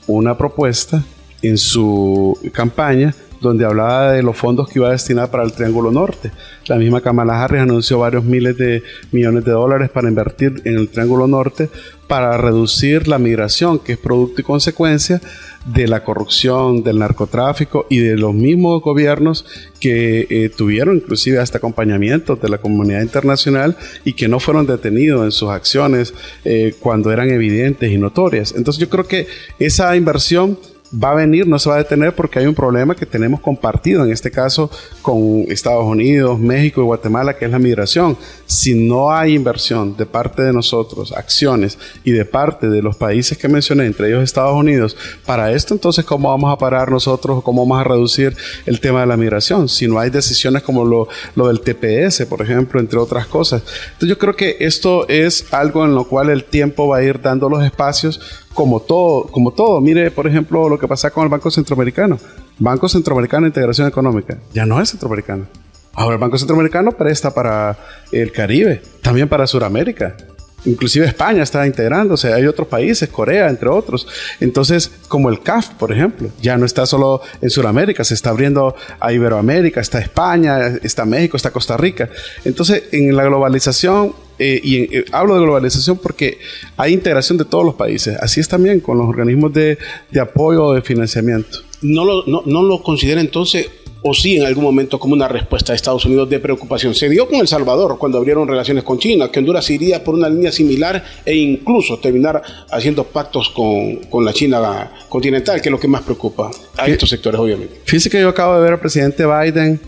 una propuesta en su campaña donde hablaba de los fondos que iba a destinar para el Triángulo Norte. La misma Kamala Harris anunció varios miles de millones de dólares para invertir en el Triángulo Norte para reducir la migración, que es producto y consecuencia de la corrupción, del narcotráfico y de los mismos gobiernos que eh, tuvieron inclusive hasta acompañamiento de la comunidad internacional y que no fueron detenidos en sus acciones eh, cuando eran evidentes y notorias. Entonces yo creo que esa inversión va a venir, no se va a detener porque hay un problema que tenemos compartido, en este caso con Estados Unidos, México y Guatemala, que es la migración. Si no hay inversión de parte de nosotros, acciones y de parte de los países que mencioné, entre ellos Estados Unidos, para esto entonces, ¿cómo vamos a parar nosotros? ¿Cómo vamos a reducir el tema de la migración? Si no hay decisiones como lo, lo del TPS, por ejemplo, entre otras cosas. Entonces yo creo que esto es algo en lo cual el tiempo va a ir dando los espacios como todo, como todo. Mire, por ejemplo, lo que pasa con el Banco Centroamericano. Banco Centroamericano de Integración Económica. Ya no es centroamericano. Ahora el Banco Centroamericano presta para el Caribe, también para Sudamérica. Inclusive España está integrándose, hay otros países, Corea, entre otros. Entonces, como el CAF, por ejemplo, ya no está solo en Sudamérica, se está abriendo a Iberoamérica, está España, está México, está Costa Rica. Entonces, en la globalización eh, y eh, hablo de globalización porque hay integración de todos los países. Así es también con los organismos de, de apoyo o de financiamiento. ¿No lo, no, no lo considera entonces o sí en algún momento como una respuesta a Estados Unidos de preocupación. Se dio con El Salvador cuando abrieron relaciones con China, que Honduras iría por una línea similar e incluso terminar haciendo pactos con, con la China continental, que es lo que más preocupa a estos sectores, obviamente. Fíjese que yo acabo de ver al presidente Biden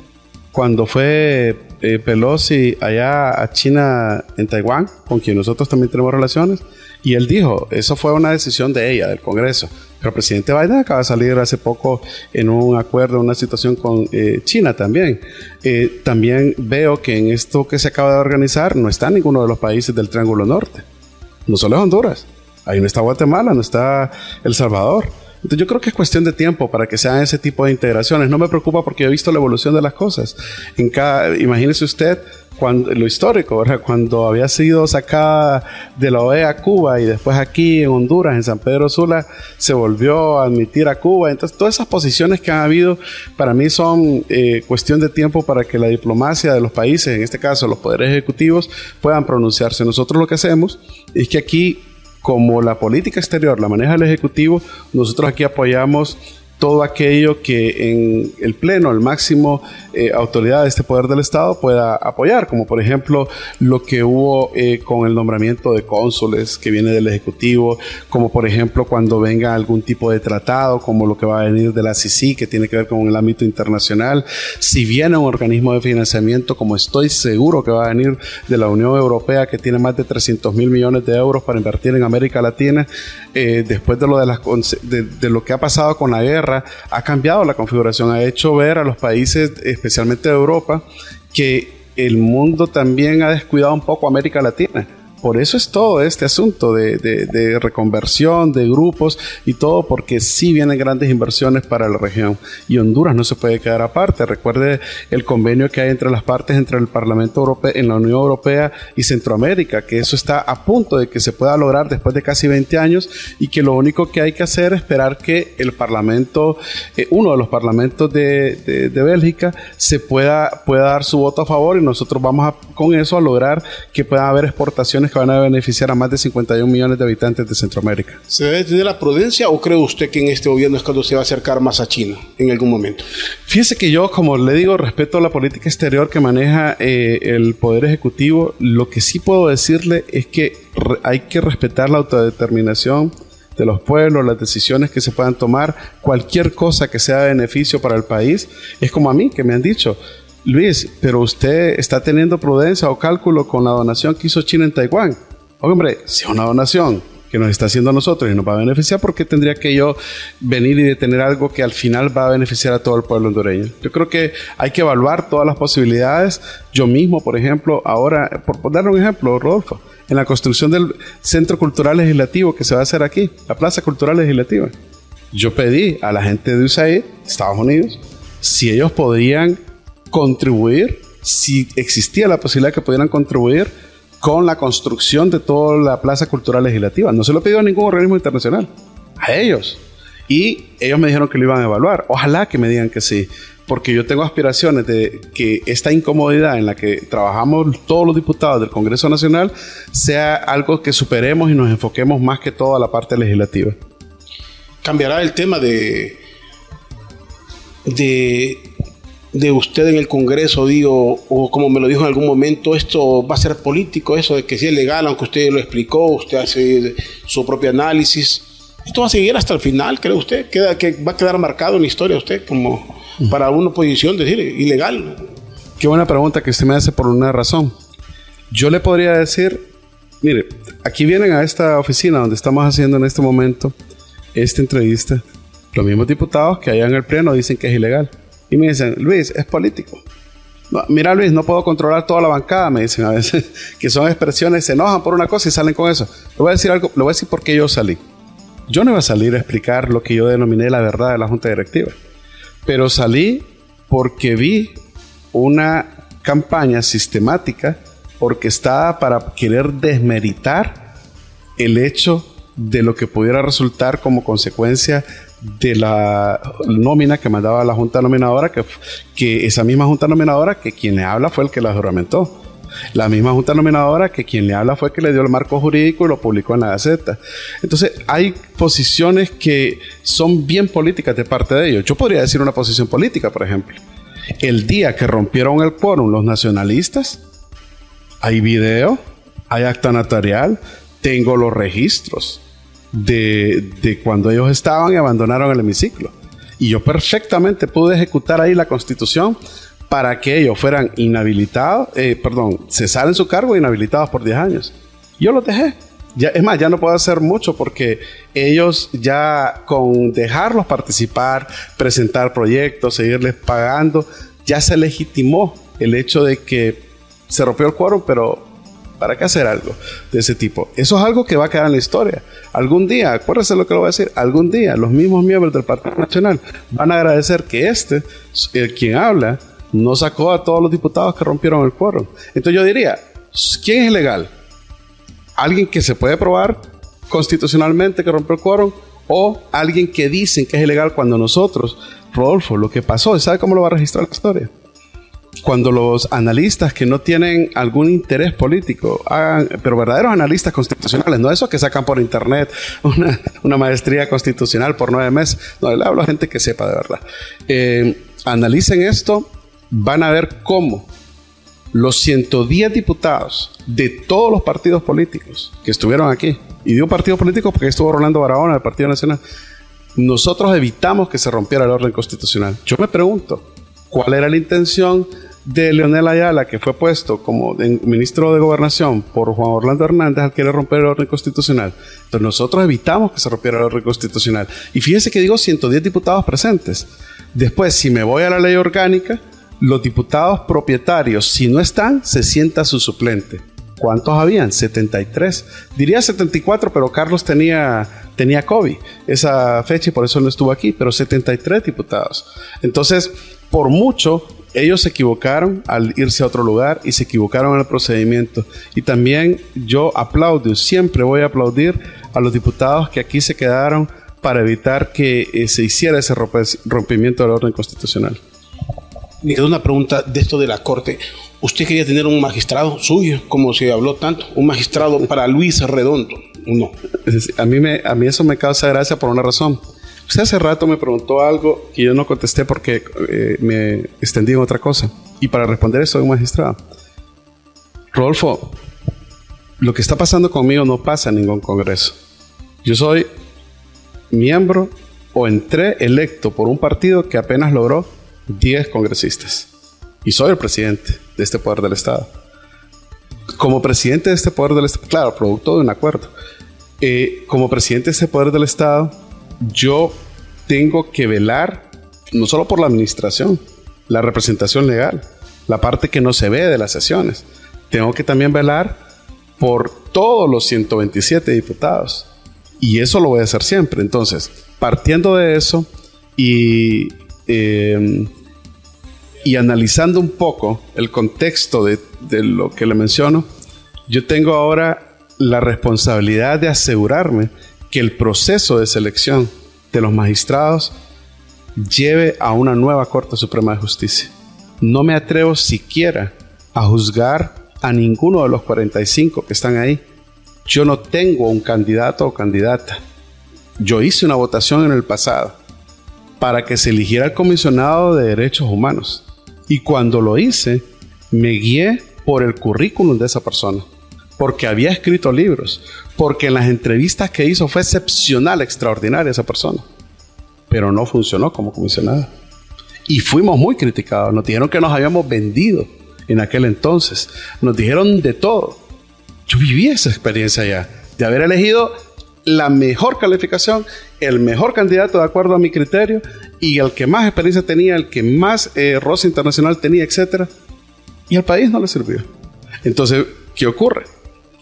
cuando fue eh, Pelosi allá a China en Taiwán, con quien nosotros también tenemos relaciones, y él dijo, eso fue una decisión de ella, del Congreso. Pero el presidente Biden acaba de salir hace poco en un acuerdo, una situación con eh, China también. Eh, también veo que en esto que se acaba de organizar no está ninguno de los países del Triángulo Norte. No solo es Honduras. Ahí no está Guatemala, no está El Salvador. Entonces yo creo que es cuestión de tiempo para que se hagan ese tipo de integraciones. No me preocupa porque he visto la evolución de las cosas. En cada, imagínese usted cuando, lo histórico, cuando había sido sacada de la OEA Cuba y después aquí en Honduras, en San Pedro Sula, se volvió a admitir a Cuba. Entonces todas esas posiciones que han habido para mí son eh, cuestión de tiempo para que la diplomacia de los países, en este caso los poderes ejecutivos, puedan pronunciarse. Nosotros lo que hacemos es que aquí como la política exterior la maneja el Ejecutivo, nosotros aquí apoyamos todo aquello que en el Pleno, el máximo eh, autoridad de este poder del Estado pueda apoyar, como por ejemplo lo que hubo eh, con el nombramiento de cónsules que viene del Ejecutivo, como por ejemplo cuando venga algún tipo de tratado, como lo que va a venir de la CICI, que tiene que ver con el ámbito internacional, si viene un organismo de financiamiento, como estoy seguro que va a venir de la Unión Europea, que tiene más de 300 mil millones de euros para invertir en América Latina, eh, después de lo, de, las, de lo que ha pasado con la guerra, ha cambiado la configuración, ha hecho ver a los países, especialmente de Europa, que el mundo también ha descuidado un poco América Latina por eso es todo este asunto de, reconversión, de grupos y todo, porque sí vienen grandes inversiones para la región. Y Honduras no se puede quedar aparte. Recuerde el convenio que hay entre las partes, entre el Parlamento Europeo, en la Unión Europea y Centroamérica, que eso está a punto de que se pueda lograr después de casi 20 años y que lo único que hay que hacer es esperar que el Parlamento, eh, uno de los parlamentos de, Bélgica, se pueda, pueda dar su voto a favor y nosotros vamos a, con eso a lograr que puedan haber exportaciones que van a beneficiar a más de 51 millones de habitantes de Centroamérica. ¿Se debe tener la prudencia o cree usted que en este gobierno es cuando se va a acercar más a China en algún momento? Fíjese que yo, como le digo, respeto la política exterior que maneja eh, el Poder Ejecutivo. Lo que sí puedo decirle es que hay que respetar la autodeterminación de los pueblos, las decisiones que se puedan tomar, cualquier cosa que sea de beneficio para el país. Es como a mí, que me han dicho, Luis, pero usted está teniendo prudencia o cálculo con la donación que hizo China en Taiwán. Hombre, si una donación que nos está haciendo a nosotros y nos va a beneficiar, ¿por qué tendría que yo venir y detener algo que al final va a beneficiar a todo el pueblo hondureño? Yo creo que hay que evaluar todas las posibilidades. Yo mismo, por ejemplo, ahora, por, dar un ejemplo, Rodolfo, en la construcción del Centro Cultural Legislativo que se va a hacer aquí, la Plaza Cultural Legislativa. Yo pedí a la gente de USAID, Estados Unidos, si ellos podían contribuir, si existía la posibilidad que pudieran contribuir con la construcción de toda la Plaza Cultural Legislativa. No se lo pidió a ningún organismo internacional, a ellos. Y ellos me dijeron que lo iban a evaluar. Ojalá que me digan que sí, porque yo tengo aspiraciones de que esta incomodidad en la que trabajamos todos los diputados del Congreso Nacional sea algo que superemos y nos enfoquemos más que todo a la parte legislativa. Cambiará el tema de, de de usted en el Congreso, digo, o como me lo dijo en algún momento, esto va a ser político, eso de que si es legal, aunque usted lo explicó, usted hace su propio análisis. Esto va a seguir hasta el final, cree usted, queda, que va a quedar marcado en la historia usted como para una oposición, decir, ilegal. Qué buena pregunta que usted me hace por una razón. Yo le podría decir, mire, aquí vienen a esta oficina donde estamos haciendo en este momento esta entrevista, los mismos diputados que allá en el Pleno dicen que es ilegal y me dicen, Luis, es político. mira, Luis, no puedo controlar toda la bancada, me dicen a veces, que son expresiones, se enojan por una cosa y salen con eso. Le voy a decir algo, le voy a decir por qué yo salí. Yo no iba a salir a explicar lo que yo denominé la verdad de la Junta Directiva, pero salí porque vi una campaña sistemática orquestada para querer desmeritar el hecho de lo que pudiera resultar como consecuencia de la nómina que mandaba la Junta Nominadora, que, que esa misma Junta Nominadora que quien le habla fue el que la juramentó. La misma Junta Nominadora que quien le habla fue el que le dio el marco jurídico y lo publicó en la Gaceta. Entonces, hay posiciones que son bien políticas de parte de ellos. Yo podría decir una posición política, por ejemplo. El día que rompieron el quórum los nacionalistas, hay video, hay acta notarial, tengo los registros de, cuando ellos estaban y abandonaron el hemiciclo. Y yo perfectamente pude ejecutar ahí la constitución para que ellos fueran inhabilitados, eh, perdón, cesar su cargo e inhabilitados por 10 años. Yo los dejé. Ya, es más, ya no puedo hacer mucho porque ellos ya con dejarlos participar, presentar proyectos, seguirles pagando, ya se legitimó el hecho de que se rompió el quórum, pero ¿Para qué hacer algo de ese tipo? Eso es algo que va a quedar en la historia. Algún día, acuérdense lo que lo voy a decir, algún día los mismos miembros del Partido Nacional van a agradecer que este, el quien habla, no sacó a todos los diputados que rompieron el quórum. Entonces yo diría, ¿quién es legal? ¿Alguien que se puede probar constitucionalmente que rompió el quórum? ¿O alguien que dicen que es ilegal cuando nosotros, Rodolfo, lo que pasó, ¿sabe cómo lo va a registrar la historia? Cuando los analistas que no tienen algún interés político hagan, pero verdaderos analistas constitucionales, no esos que sacan por internet una, maestría constitucional por nueve meses, no, le hablo a gente que sepa de verdad. Eh, analicen esto, van a ver cómo los 110 diputados de todos los partidos políticos que estuvieron aquí, y digo partidos políticos porque estuvo Rolando Barahona del Partido Nacional, nosotros evitamos que se rompiera el orden constitucional. Yo me pregunto, ¿cuál era la intención de Leonel Ayala, que fue puesto como ministro de Gobernación por Juan Orlando Hernández, al querer romper el orden constitucional. Entonces nosotros evitamos que se rompiera el orden constitucional. Y fíjese que digo 110 diputados presentes. Después, si me voy a la ley orgánica, los diputados propietarios, si no están, se sienta su suplente. ¿Cuántos habían? 73. Diría 74, pero Carlos tenía, tenía COVID esa fecha y por eso no estuvo aquí, pero 73 diputados. Entonces, por mucho, ellos se equivocaron al irse a otro lugar y se equivocaron en el procedimiento. Y también yo aplaudo, siempre voy a aplaudir a los diputados que aquí se quedaron para evitar que eh, se hiciera ese rompimiento del orden constitucional. Me quedó una pregunta de esto de la Corte. ¿Usted quería tener un magistrado suyo, como se habló tanto? ¿Un magistrado para Luis Redondo? No. A mí, me, a mí eso me causa gracia por una razón Usted hace rato me preguntó algo que yo no contesté porque eh, me extendí en otra cosa. Y para responder eso, soy un magistrado. Rodolfo, lo que está pasando conmigo no pasa en ningún congreso. Yo soy miembro o entré electo por un partido que apenas logró 10 congresistas. y soy el presidente de este poder del Estado. Como presidente de este poder del Estado, claro, producto de un acuerdo, eh, como presidente de este poder del Estado, yo tengo que velar no solo por la administración, la representación legal, la parte que no se ve de las sesiones, tengo que también velar por todos los 127 diputados. Y eso lo voy a hacer siempre. Entonces, partiendo de eso y eh, y analizando un poco el contexto de, lo que le menciono, yo tengo ahora la responsabilidad de asegurarme que el proceso de selección de los magistrados lleve a una nueva Corte Suprema de Justicia. No me atrevo siquiera a juzgar a ninguno de los 45 que están ahí. Yo no tengo un candidato o candidata. Yo hice una votación en el pasado para que se eligiera el comisionado de derechos humanos. Y cuando lo hice, me guié por el currículum de esa persona, porque había escrito libros, porque en las entrevistas que hizo fue excepcional, extraordinaria esa persona, pero no funcionó como comisionada. Y fuimos muy criticados, nos dijeron que nos habíamos vendido en aquel entonces, nos dijeron de todo. Yo viví esa experiencia ya, de haber elegido la mejor calificación, el mejor candidato de acuerdo a mi criterio y el que más experiencia tenía, el que más eh, rosa internacional tenía, etc. Y al país no le sirvió. Entonces, ¿qué ocurre?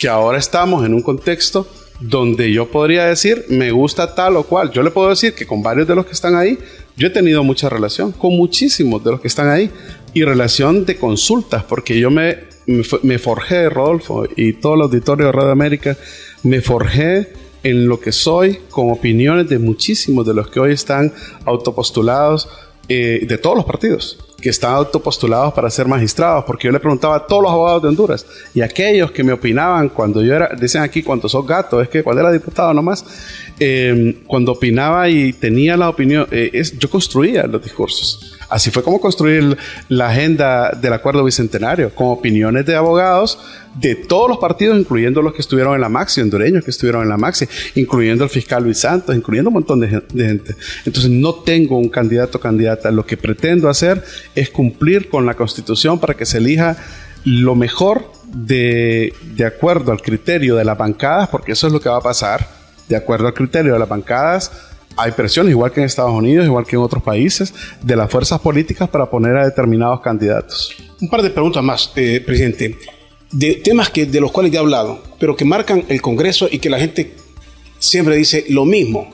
Que ahora estamos en un contexto donde yo podría decir, me gusta tal o cual. Yo le puedo decir que con varios de los que están ahí, yo he tenido mucha relación, con muchísimos de los que están ahí, y relación de consultas, porque yo me, me, forjé, Rodolfo, y todo el auditorio de Radio América, me forjé en lo que soy con opiniones de muchísimos de los que hoy están autopostulados eh, de todos los partidos que están autopostulados para ser magistrados, porque yo le preguntaba a todos los abogados de Honduras y aquellos que me opinaban cuando yo era, dicen aquí, cuando sos gato, es que cuando era diputado nomás, eh, cuando opinaba y tenía la opinión, eh, yo construía los discursos. Así fue como construir la agenda del acuerdo bicentenario, con opiniones de abogados de todos los partidos, incluyendo los que estuvieron en la Maxi, hondureños que estuvieron en la Maxi, incluyendo el fiscal Luis Santos, incluyendo un montón de, gente. Entonces no tengo un candidato o candidata. Lo que pretendo hacer es cumplir con la constitución para que se elija lo mejor de, de acuerdo al criterio de las bancadas, porque eso es lo que va a pasar, de acuerdo al criterio de las bancadas hay presiones, igual que en Estados Unidos, igual que en otros países, de las fuerzas políticas para poner a determinados candidatos. Un par de preguntas más, eh, presidente. De temas que, de los cuales ya he hablado, pero que marcan el Congreso y que la gente siempre dice lo mismo.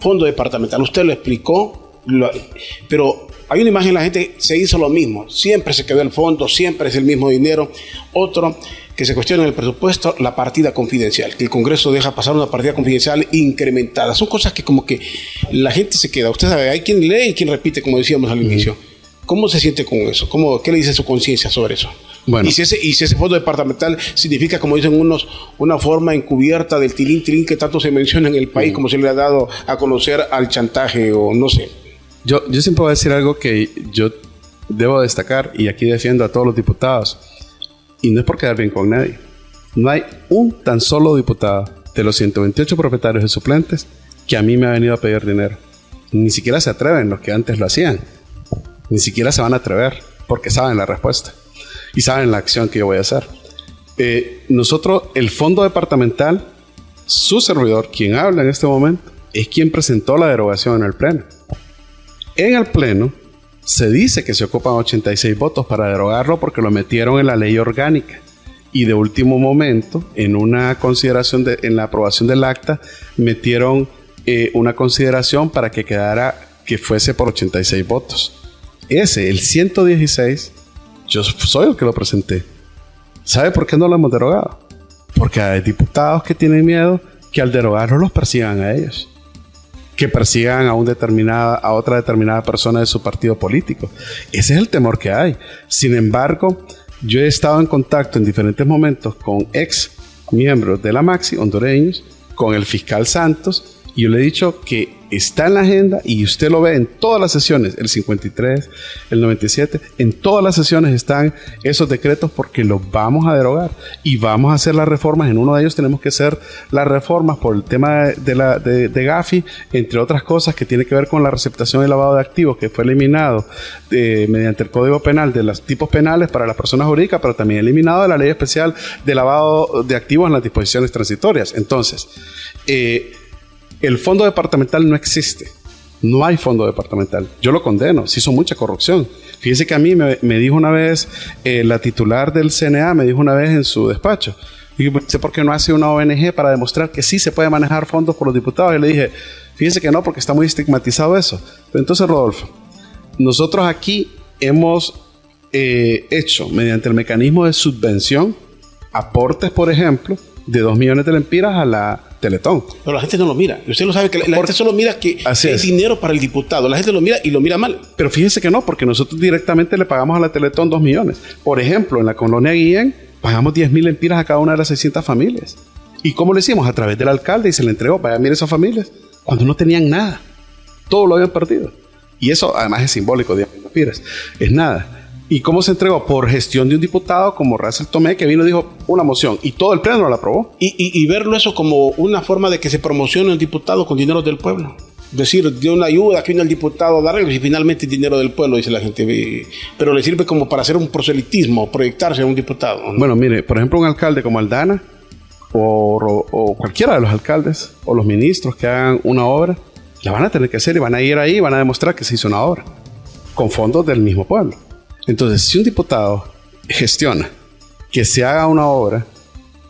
Fondo departamental, usted lo explicó, pero hay una imagen, la gente se hizo lo mismo. Siempre se quedó el fondo, siempre es el mismo dinero. Otro, que se cuestiona en el presupuesto la partida confidencial, que el Congreso deja pasar una partida confidencial incrementada. Son cosas que como que la gente se queda. Usted sabe, hay quien lee y quien repite, como decíamos al inicio. ¿Cómo se siente con eso? ¿Cómo, ¿Qué le dice su conciencia sobre eso? Bueno. ¿Y, si ese, y si ese fondo departamental significa, como dicen unos, una forma encubierta del tilín tilín que tanto se menciona en el país, como se le ha dado a conocer al chantaje o no sé? Yo, yo siempre voy a decir algo que yo debo destacar y aquí defiendo a todos los diputados y no es por quedar bien con nadie. No hay un tan solo diputado de los 128 propietarios y suplentes que a mí me ha venido a pedir dinero. Ni siquiera se atreven los que antes lo hacían. Ni siquiera se van a atrever porque saben la respuesta y saben la acción que yo voy a hacer. Eh, nosotros, el fondo departamental, su servidor, quien habla en este momento, es quien presentó la derogación en el Pleno. En el Pleno, se dice que se ocupan 86 votos para derogarlo porque lo metieron en la ley orgánica. Y de último momento, en una consideración de, en la aprobación del acta, metieron eh, una consideración para que quedara que fuese por 86 votos. Ese, el 116, yo soy el que lo presenté. ¿Sabe por qué no lo hemos derogado? Porque hay diputados que tienen miedo que al derogarlo los persigan a ellos que persigan a, un determinada, a otra determinada persona de su partido político. Ese es el temor que hay. Sin embargo, yo he estado en contacto en diferentes momentos con ex miembros de la Maxi, hondureños, con el fiscal Santos, y yo le he dicho que está en la agenda y usted lo ve en todas las sesiones, el 53, el 97, en todas las sesiones están esos decretos porque los vamos a derogar y vamos a hacer las reformas. En uno de ellos tenemos que hacer las reformas por el tema de, la, de, Gafi, entre otras cosas que tiene que ver con la receptación y lavado de activos que fue eliminado eh, mediante el Código Penal de los tipos penales para las personas jurídicas, pero también eliminado de la ley especial de lavado de activos en las disposiciones transitorias. Entonces, eh, el fondo departamental no existe. No hay fondo departamental. Yo lo condeno. Se hizo mucha corrupción. Fíjese que a mí me, dijo una vez, eh, la titular del CNA me dijo una vez en su despacho, y sé por qué no hace una ONG para demostrar que sí se puede manejar fondos por los diputados. Y le dije, fíjese que no, porque está muy estigmatizado eso. Entonces, Rodolfo, nosotros aquí hemos eh, hecho, mediante el mecanismo de subvención, aportes, por ejemplo, de 2 millones de lempiras a la Teletón. Pero la gente no lo mira. Usted lo sabe que la, gente solo mira que es dinero para el diputado. La gente lo mira y lo mira mal. Pero fíjese que no, porque nosotros directamente le pagamos a la Teletón 2 millones. Por ejemplo, en la colonia Guillén pagamos 10 mil lempiras a cada una de las 600 familias. ¿Y cómo lo hicimos? A través del alcalde y se le entregó. Vaya, mire esas familias. Cuando no tenían nada. Todo lo habían perdido. Y eso además es simbólico, 10 mil lempiras. Es nada. ¿Y cómo se entregó? Por gestión de un diputado como Russell Tomé, que vino y dijo una moción y todo el pleno la aprobó. Y, verlo eso como una forma de que se promocione un diputado con dinero del pueblo. Decir, de una ayuda que vino el diputado a darle y finalmente dinero del pueblo, dice la gente. Pero le sirve como para hacer un proselitismo, proyectarse a un diputado. Bueno, mire, por ejemplo, un alcalde como Aldana o, o cualquiera de los alcaldes o los ministros que hagan una obra, la van a tener que hacer y van a ir ahí y van a demostrar que se hizo una obra con fondos del mismo pueblo. Entonces, si un diputado gestiona que se haga una obra,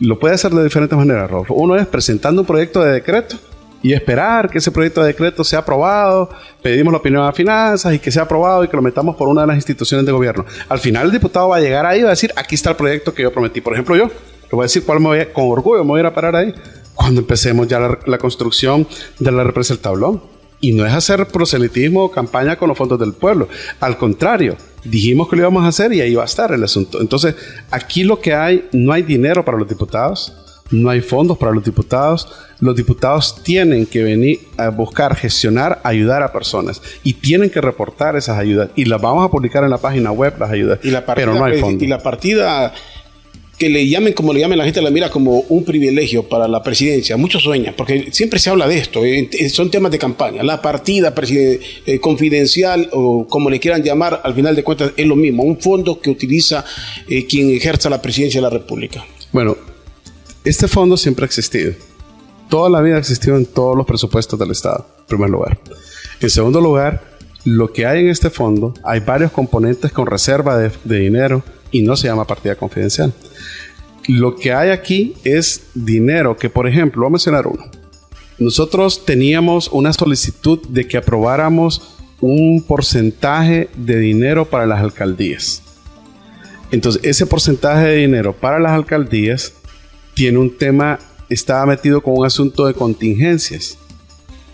lo puede hacer de diferentes maneras, Rolfo. Uno es presentando un proyecto de decreto y esperar que ese proyecto de decreto sea aprobado, pedimos la opinión a finanzas y que sea aprobado y que lo metamos por una de las instituciones de gobierno. Al final el diputado va a llegar ahí y va a decir, aquí está el proyecto que yo prometí. Por ejemplo, yo, le voy a decir cuál me voy con orgullo me voy a ir a parar ahí cuando empecemos ya la, la construcción de la represa del tablón. Y no es hacer proselitismo o campaña con los fondos del pueblo. Al contrario, dijimos que lo íbamos a hacer y ahí va a estar el asunto. Entonces, aquí lo que hay, no hay dinero para los diputados, no hay fondos para los diputados. Los diputados tienen que venir a buscar, gestionar, ayudar a personas y tienen que reportar esas ayudas y las vamos a publicar en la página web, las ayudas. Y la pero no hay fondos. Y la partida que le llamen como le llamen, la gente la mira como un privilegio para la presidencia. Muchos sueñan, porque siempre se habla de esto, eh, eh, son temas de campaña. La partida eh, confidencial o como le quieran llamar, al final de cuentas es lo mismo, un fondo que utiliza quien ejerza la presidencia de la República. Bueno, este fondo siempre ha existido. Toda la vida ha existido en todos los presupuestos del Estado, en primer lugar. En segundo lugar, lo que hay en este fondo, hay varios componentes con reserva de dinero y no se llama partida confidencial. Lo que hay aquí es dinero que, por ejemplo, voy a mencionar uno. Nosotros teníamos una solicitud de que aprobáramos un porcentaje de dinero para las alcaldías. Entonces, ese porcentaje de dinero para las alcaldías tiene un tema, estaba metido con un asunto de contingencias.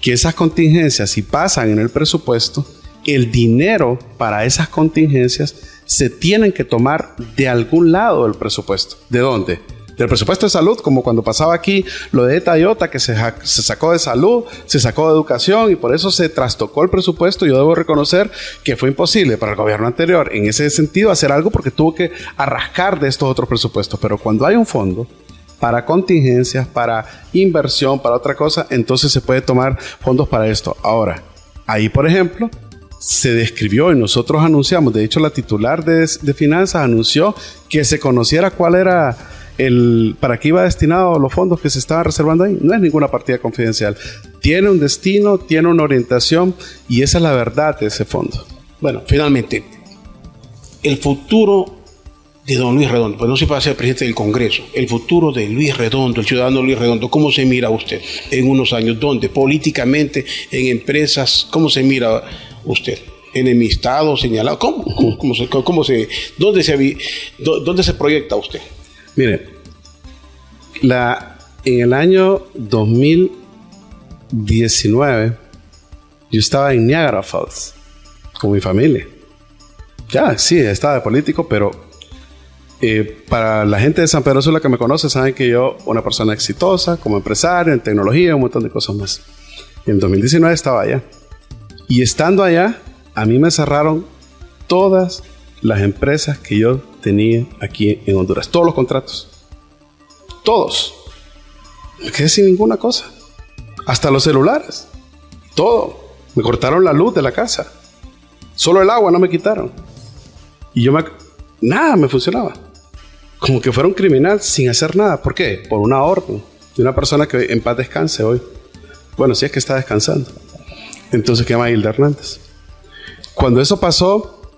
Que esas contingencias, si pasan en el presupuesto, el dinero para esas contingencias se tienen que tomar de algún lado del presupuesto. ¿De dónde? Del presupuesto de salud, como cuando pasaba aquí lo de ETA IOTA, que se, se, sacó de salud, se sacó de educación y por eso se trastocó el presupuesto. Yo debo reconocer que fue imposible para el gobierno anterior en ese sentido hacer algo porque tuvo que arrascar de estos otros presupuestos. Pero cuando hay un fondo para contingencias, para inversión, para otra cosa, entonces se puede tomar fondos para esto. Ahora, ahí por ejemplo, se describió y nosotros anunciamos, de hecho la titular de, finanzas anunció que se conociera cuál era el para qué iba destinado los fondos que se estaban reservando ahí. No es ninguna partida confidencial. Tiene un destino, tiene una orientación y esa es la verdad de ese fondo. Bueno, finalmente, el futuro de don Luis Redondo, pues no se va a ser presidente del Congreso, el futuro de Luis Redondo, el ciudadano Luis Redondo, ¿cómo se mira usted en unos años? ¿Dónde? Políticamente, en empresas, ¿cómo se mira usted? ¿Enemistado, señalado? ¿Cómo? ¿Cómo, se, cómo se, dónde, se, ¿Dónde se proyecta usted? Mire, la, en el año 2019 yo estaba en Niagara Falls con mi familia. Ya, sí, estaba de político, pero eh, para la gente de San Pedro Sula que me conoce, saben que yo, una persona exitosa, como empresario, en tecnología, un montón de cosas más. En 2019 estaba allá. Y estando allá, a mí me cerraron todas las empresas que yo tenía aquí en Honduras. Todos los contratos. Todos. Me quedé sin ninguna cosa. Hasta los celulares. Todo. Me cortaron la luz de la casa. Solo el agua no me quitaron. Y yo me... Nada me funcionaba. Como que fuera un criminal sin hacer nada. ¿Por qué? Por una orden de una persona que en paz descanse hoy. Bueno, si es que está descansando. Entonces, ¿qué llama Hilda Hernández? Cuando eso pasó,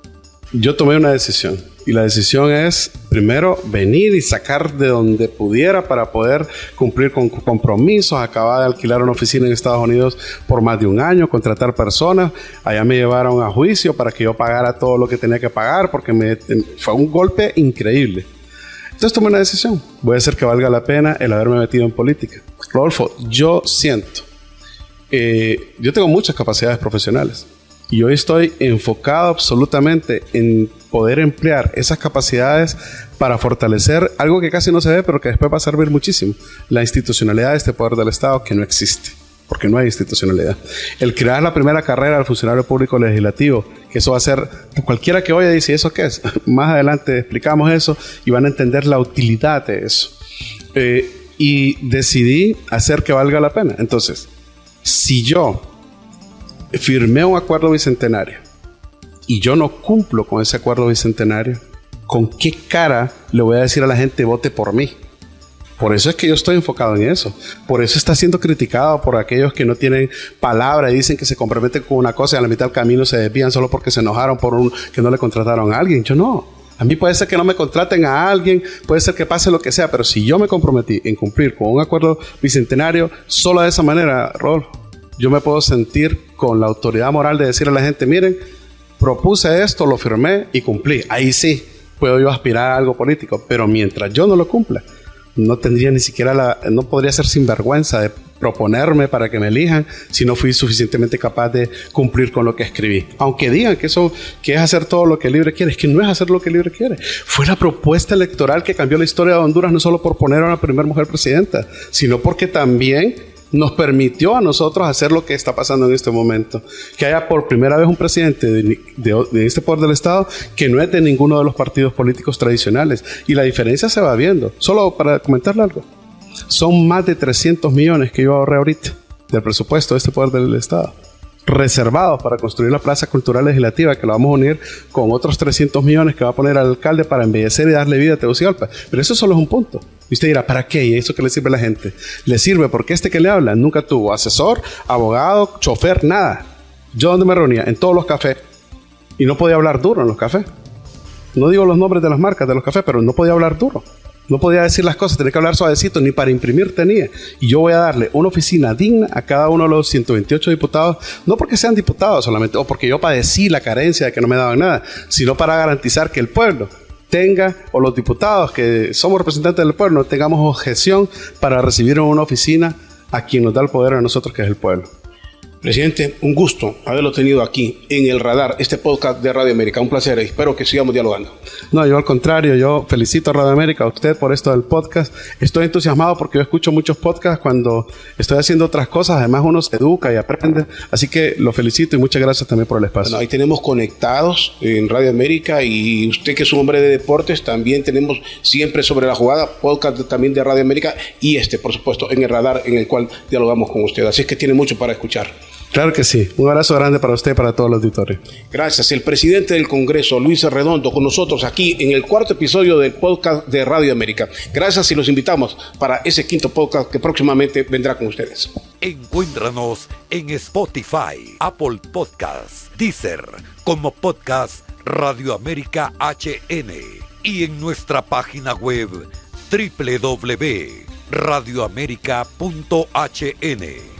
yo tomé una decisión. Y la decisión es, primero, venir y sacar de donde pudiera para poder cumplir con compromisos. Acababa de alquilar una oficina en Estados Unidos por más de un año, contratar personas. Allá me llevaron a juicio para que yo pagara todo lo que tenía que pagar, porque me, fue un golpe increíble. Entonces tomé una decisión. Voy a hacer que valga la pena el haberme metido en política. Rodolfo, yo siento, eh, yo tengo muchas capacidades profesionales y hoy estoy enfocado absolutamente en poder emplear esas capacidades para fortalecer algo que casi no se ve, pero que después va a servir muchísimo, la institucionalidad de este poder del Estado que no existe, porque no hay institucionalidad. El crear la primera carrera del funcionario público legislativo, que eso va a ser, cualquiera que oye dice, ¿eso qué es? Más adelante explicamos eso y van a entender la utilidad de eso. Eh, y decidí hacer que valga la pena. Entonces, si yo firmé un acuerdo bicentenario y yo no cumplo con ese acuerdo bicentenario, ¿con qué cara le voy a decir a la gente vote por mí? Por eso es que yo estoy enfocado en eso. Por eso está siendo criticado por aquellos que no tienen palabra y dicen que se comprometen con una cosa y a la mitad del camino se desvían solo porque se enojaron por un que no le contrataron a alguien. Yo no. A mí puede ser que no me contraten a alguien, puede ser que pase lo que sea, pero si yo me comprometí en cumplir con un acuerdo bicentenario, solo de esa manera, Rol, yo me puedo sentir con la autoridad moral de decir a la gente, miren, propuse esto, lo firmé y cumplí. Ahí sí puedo yo aspirar a algo político, pero mientras yo no lo cumpla, no tendría ni siquiera la, no podría ser sinvergüenza de proponerme para que me elijan si no fui suficientemente capaz de cumplir con lo que escribí. Aunque digan que eso que es hacer todo lo que libre quiere, es que no es hacer lo que libre quiere. Fue la propuesta electoral que cambió la historia de Honduras no solo por poner a una primera mujer presidenta, sino porque también nos permitió a nosotros hacer lo que está pasando en este momento. Que haya por primera vez un presidente de, este poder del Estado que no es de ninguno de los partidos políticos tradicionales. Y la diferencia se va viendo. Solo para comentarle algo. Son más de 300 millones que yo ahorré ahorita del presupuesto de este poder del Estado reservados para construir la Plaza Cultural Legislativa, que la vamos a unir con otros 300 millones que va a poner al alcalde para embellecer y darle vida a Tegucigalpa. Pero eso solo es un punto. Y usted dirá, ¿para qué? ¿Y eso que le sirve a la gente? Le sirve porque este que le habla nunca tuvo asesor, abogado, chofer, nada. Yo donde me reunía, en todos los cafés. Y no podía hablar duro en los cafés. No digo los nombres de las marcas de los cafés, pero no podía hablar duro. No podía decir las cosas, tenía que hablar suavecito, ni para imprimir tenía. Y yo voy a darle una oficina digna a cada uno de los 128 diputados, no porque sean diputados solamente, o porque yo padecí la carencia de que no me daban nada, sino para garantizar que el pueblo tenga, o los diputados que somos representantes del pueblo, tengamos objeción para recibir en una oficina a quien nos da el poder a nosotros, que es el pueblo. Presidente, un gusto haberlo tenido aquí en el radar, este podcast de Radio América. Un placer, espero que sigamos dialogando. No, yo al contrario, yo felicito a Radio América, a usted por esto del podcast. Estoy entusiasmado porque yo escucho muchos podcasts cuando estoy haciendo otras cosas, además uno se educa y aprende, así que lo felicito y muchas gracias también por el espacio. ahí tenemos conectados en Radio América y usted que es un hombre de deportes, también tenemos siempre sobre la jugada, podcast también de Radio América y este, por supuesto, en el radar en el cual dialogamos con usted. Así es que tiene mucho para escuchar. Claro que sí. Un abrazo grande para usted y para todos los auditores. Gracias. El presidente del Congreso, Luis Redondo, con nosotros aquí en el cuarto episodio del podcast de Radio América. Gracias y los invitamos para ese quinto podcast que próximamente vendrá con ustedes. Encuéntranos en Spotify, Apple Podcasts, Deezer, como podcast Radio América HN y en nuestra página web www.radioamerica.hn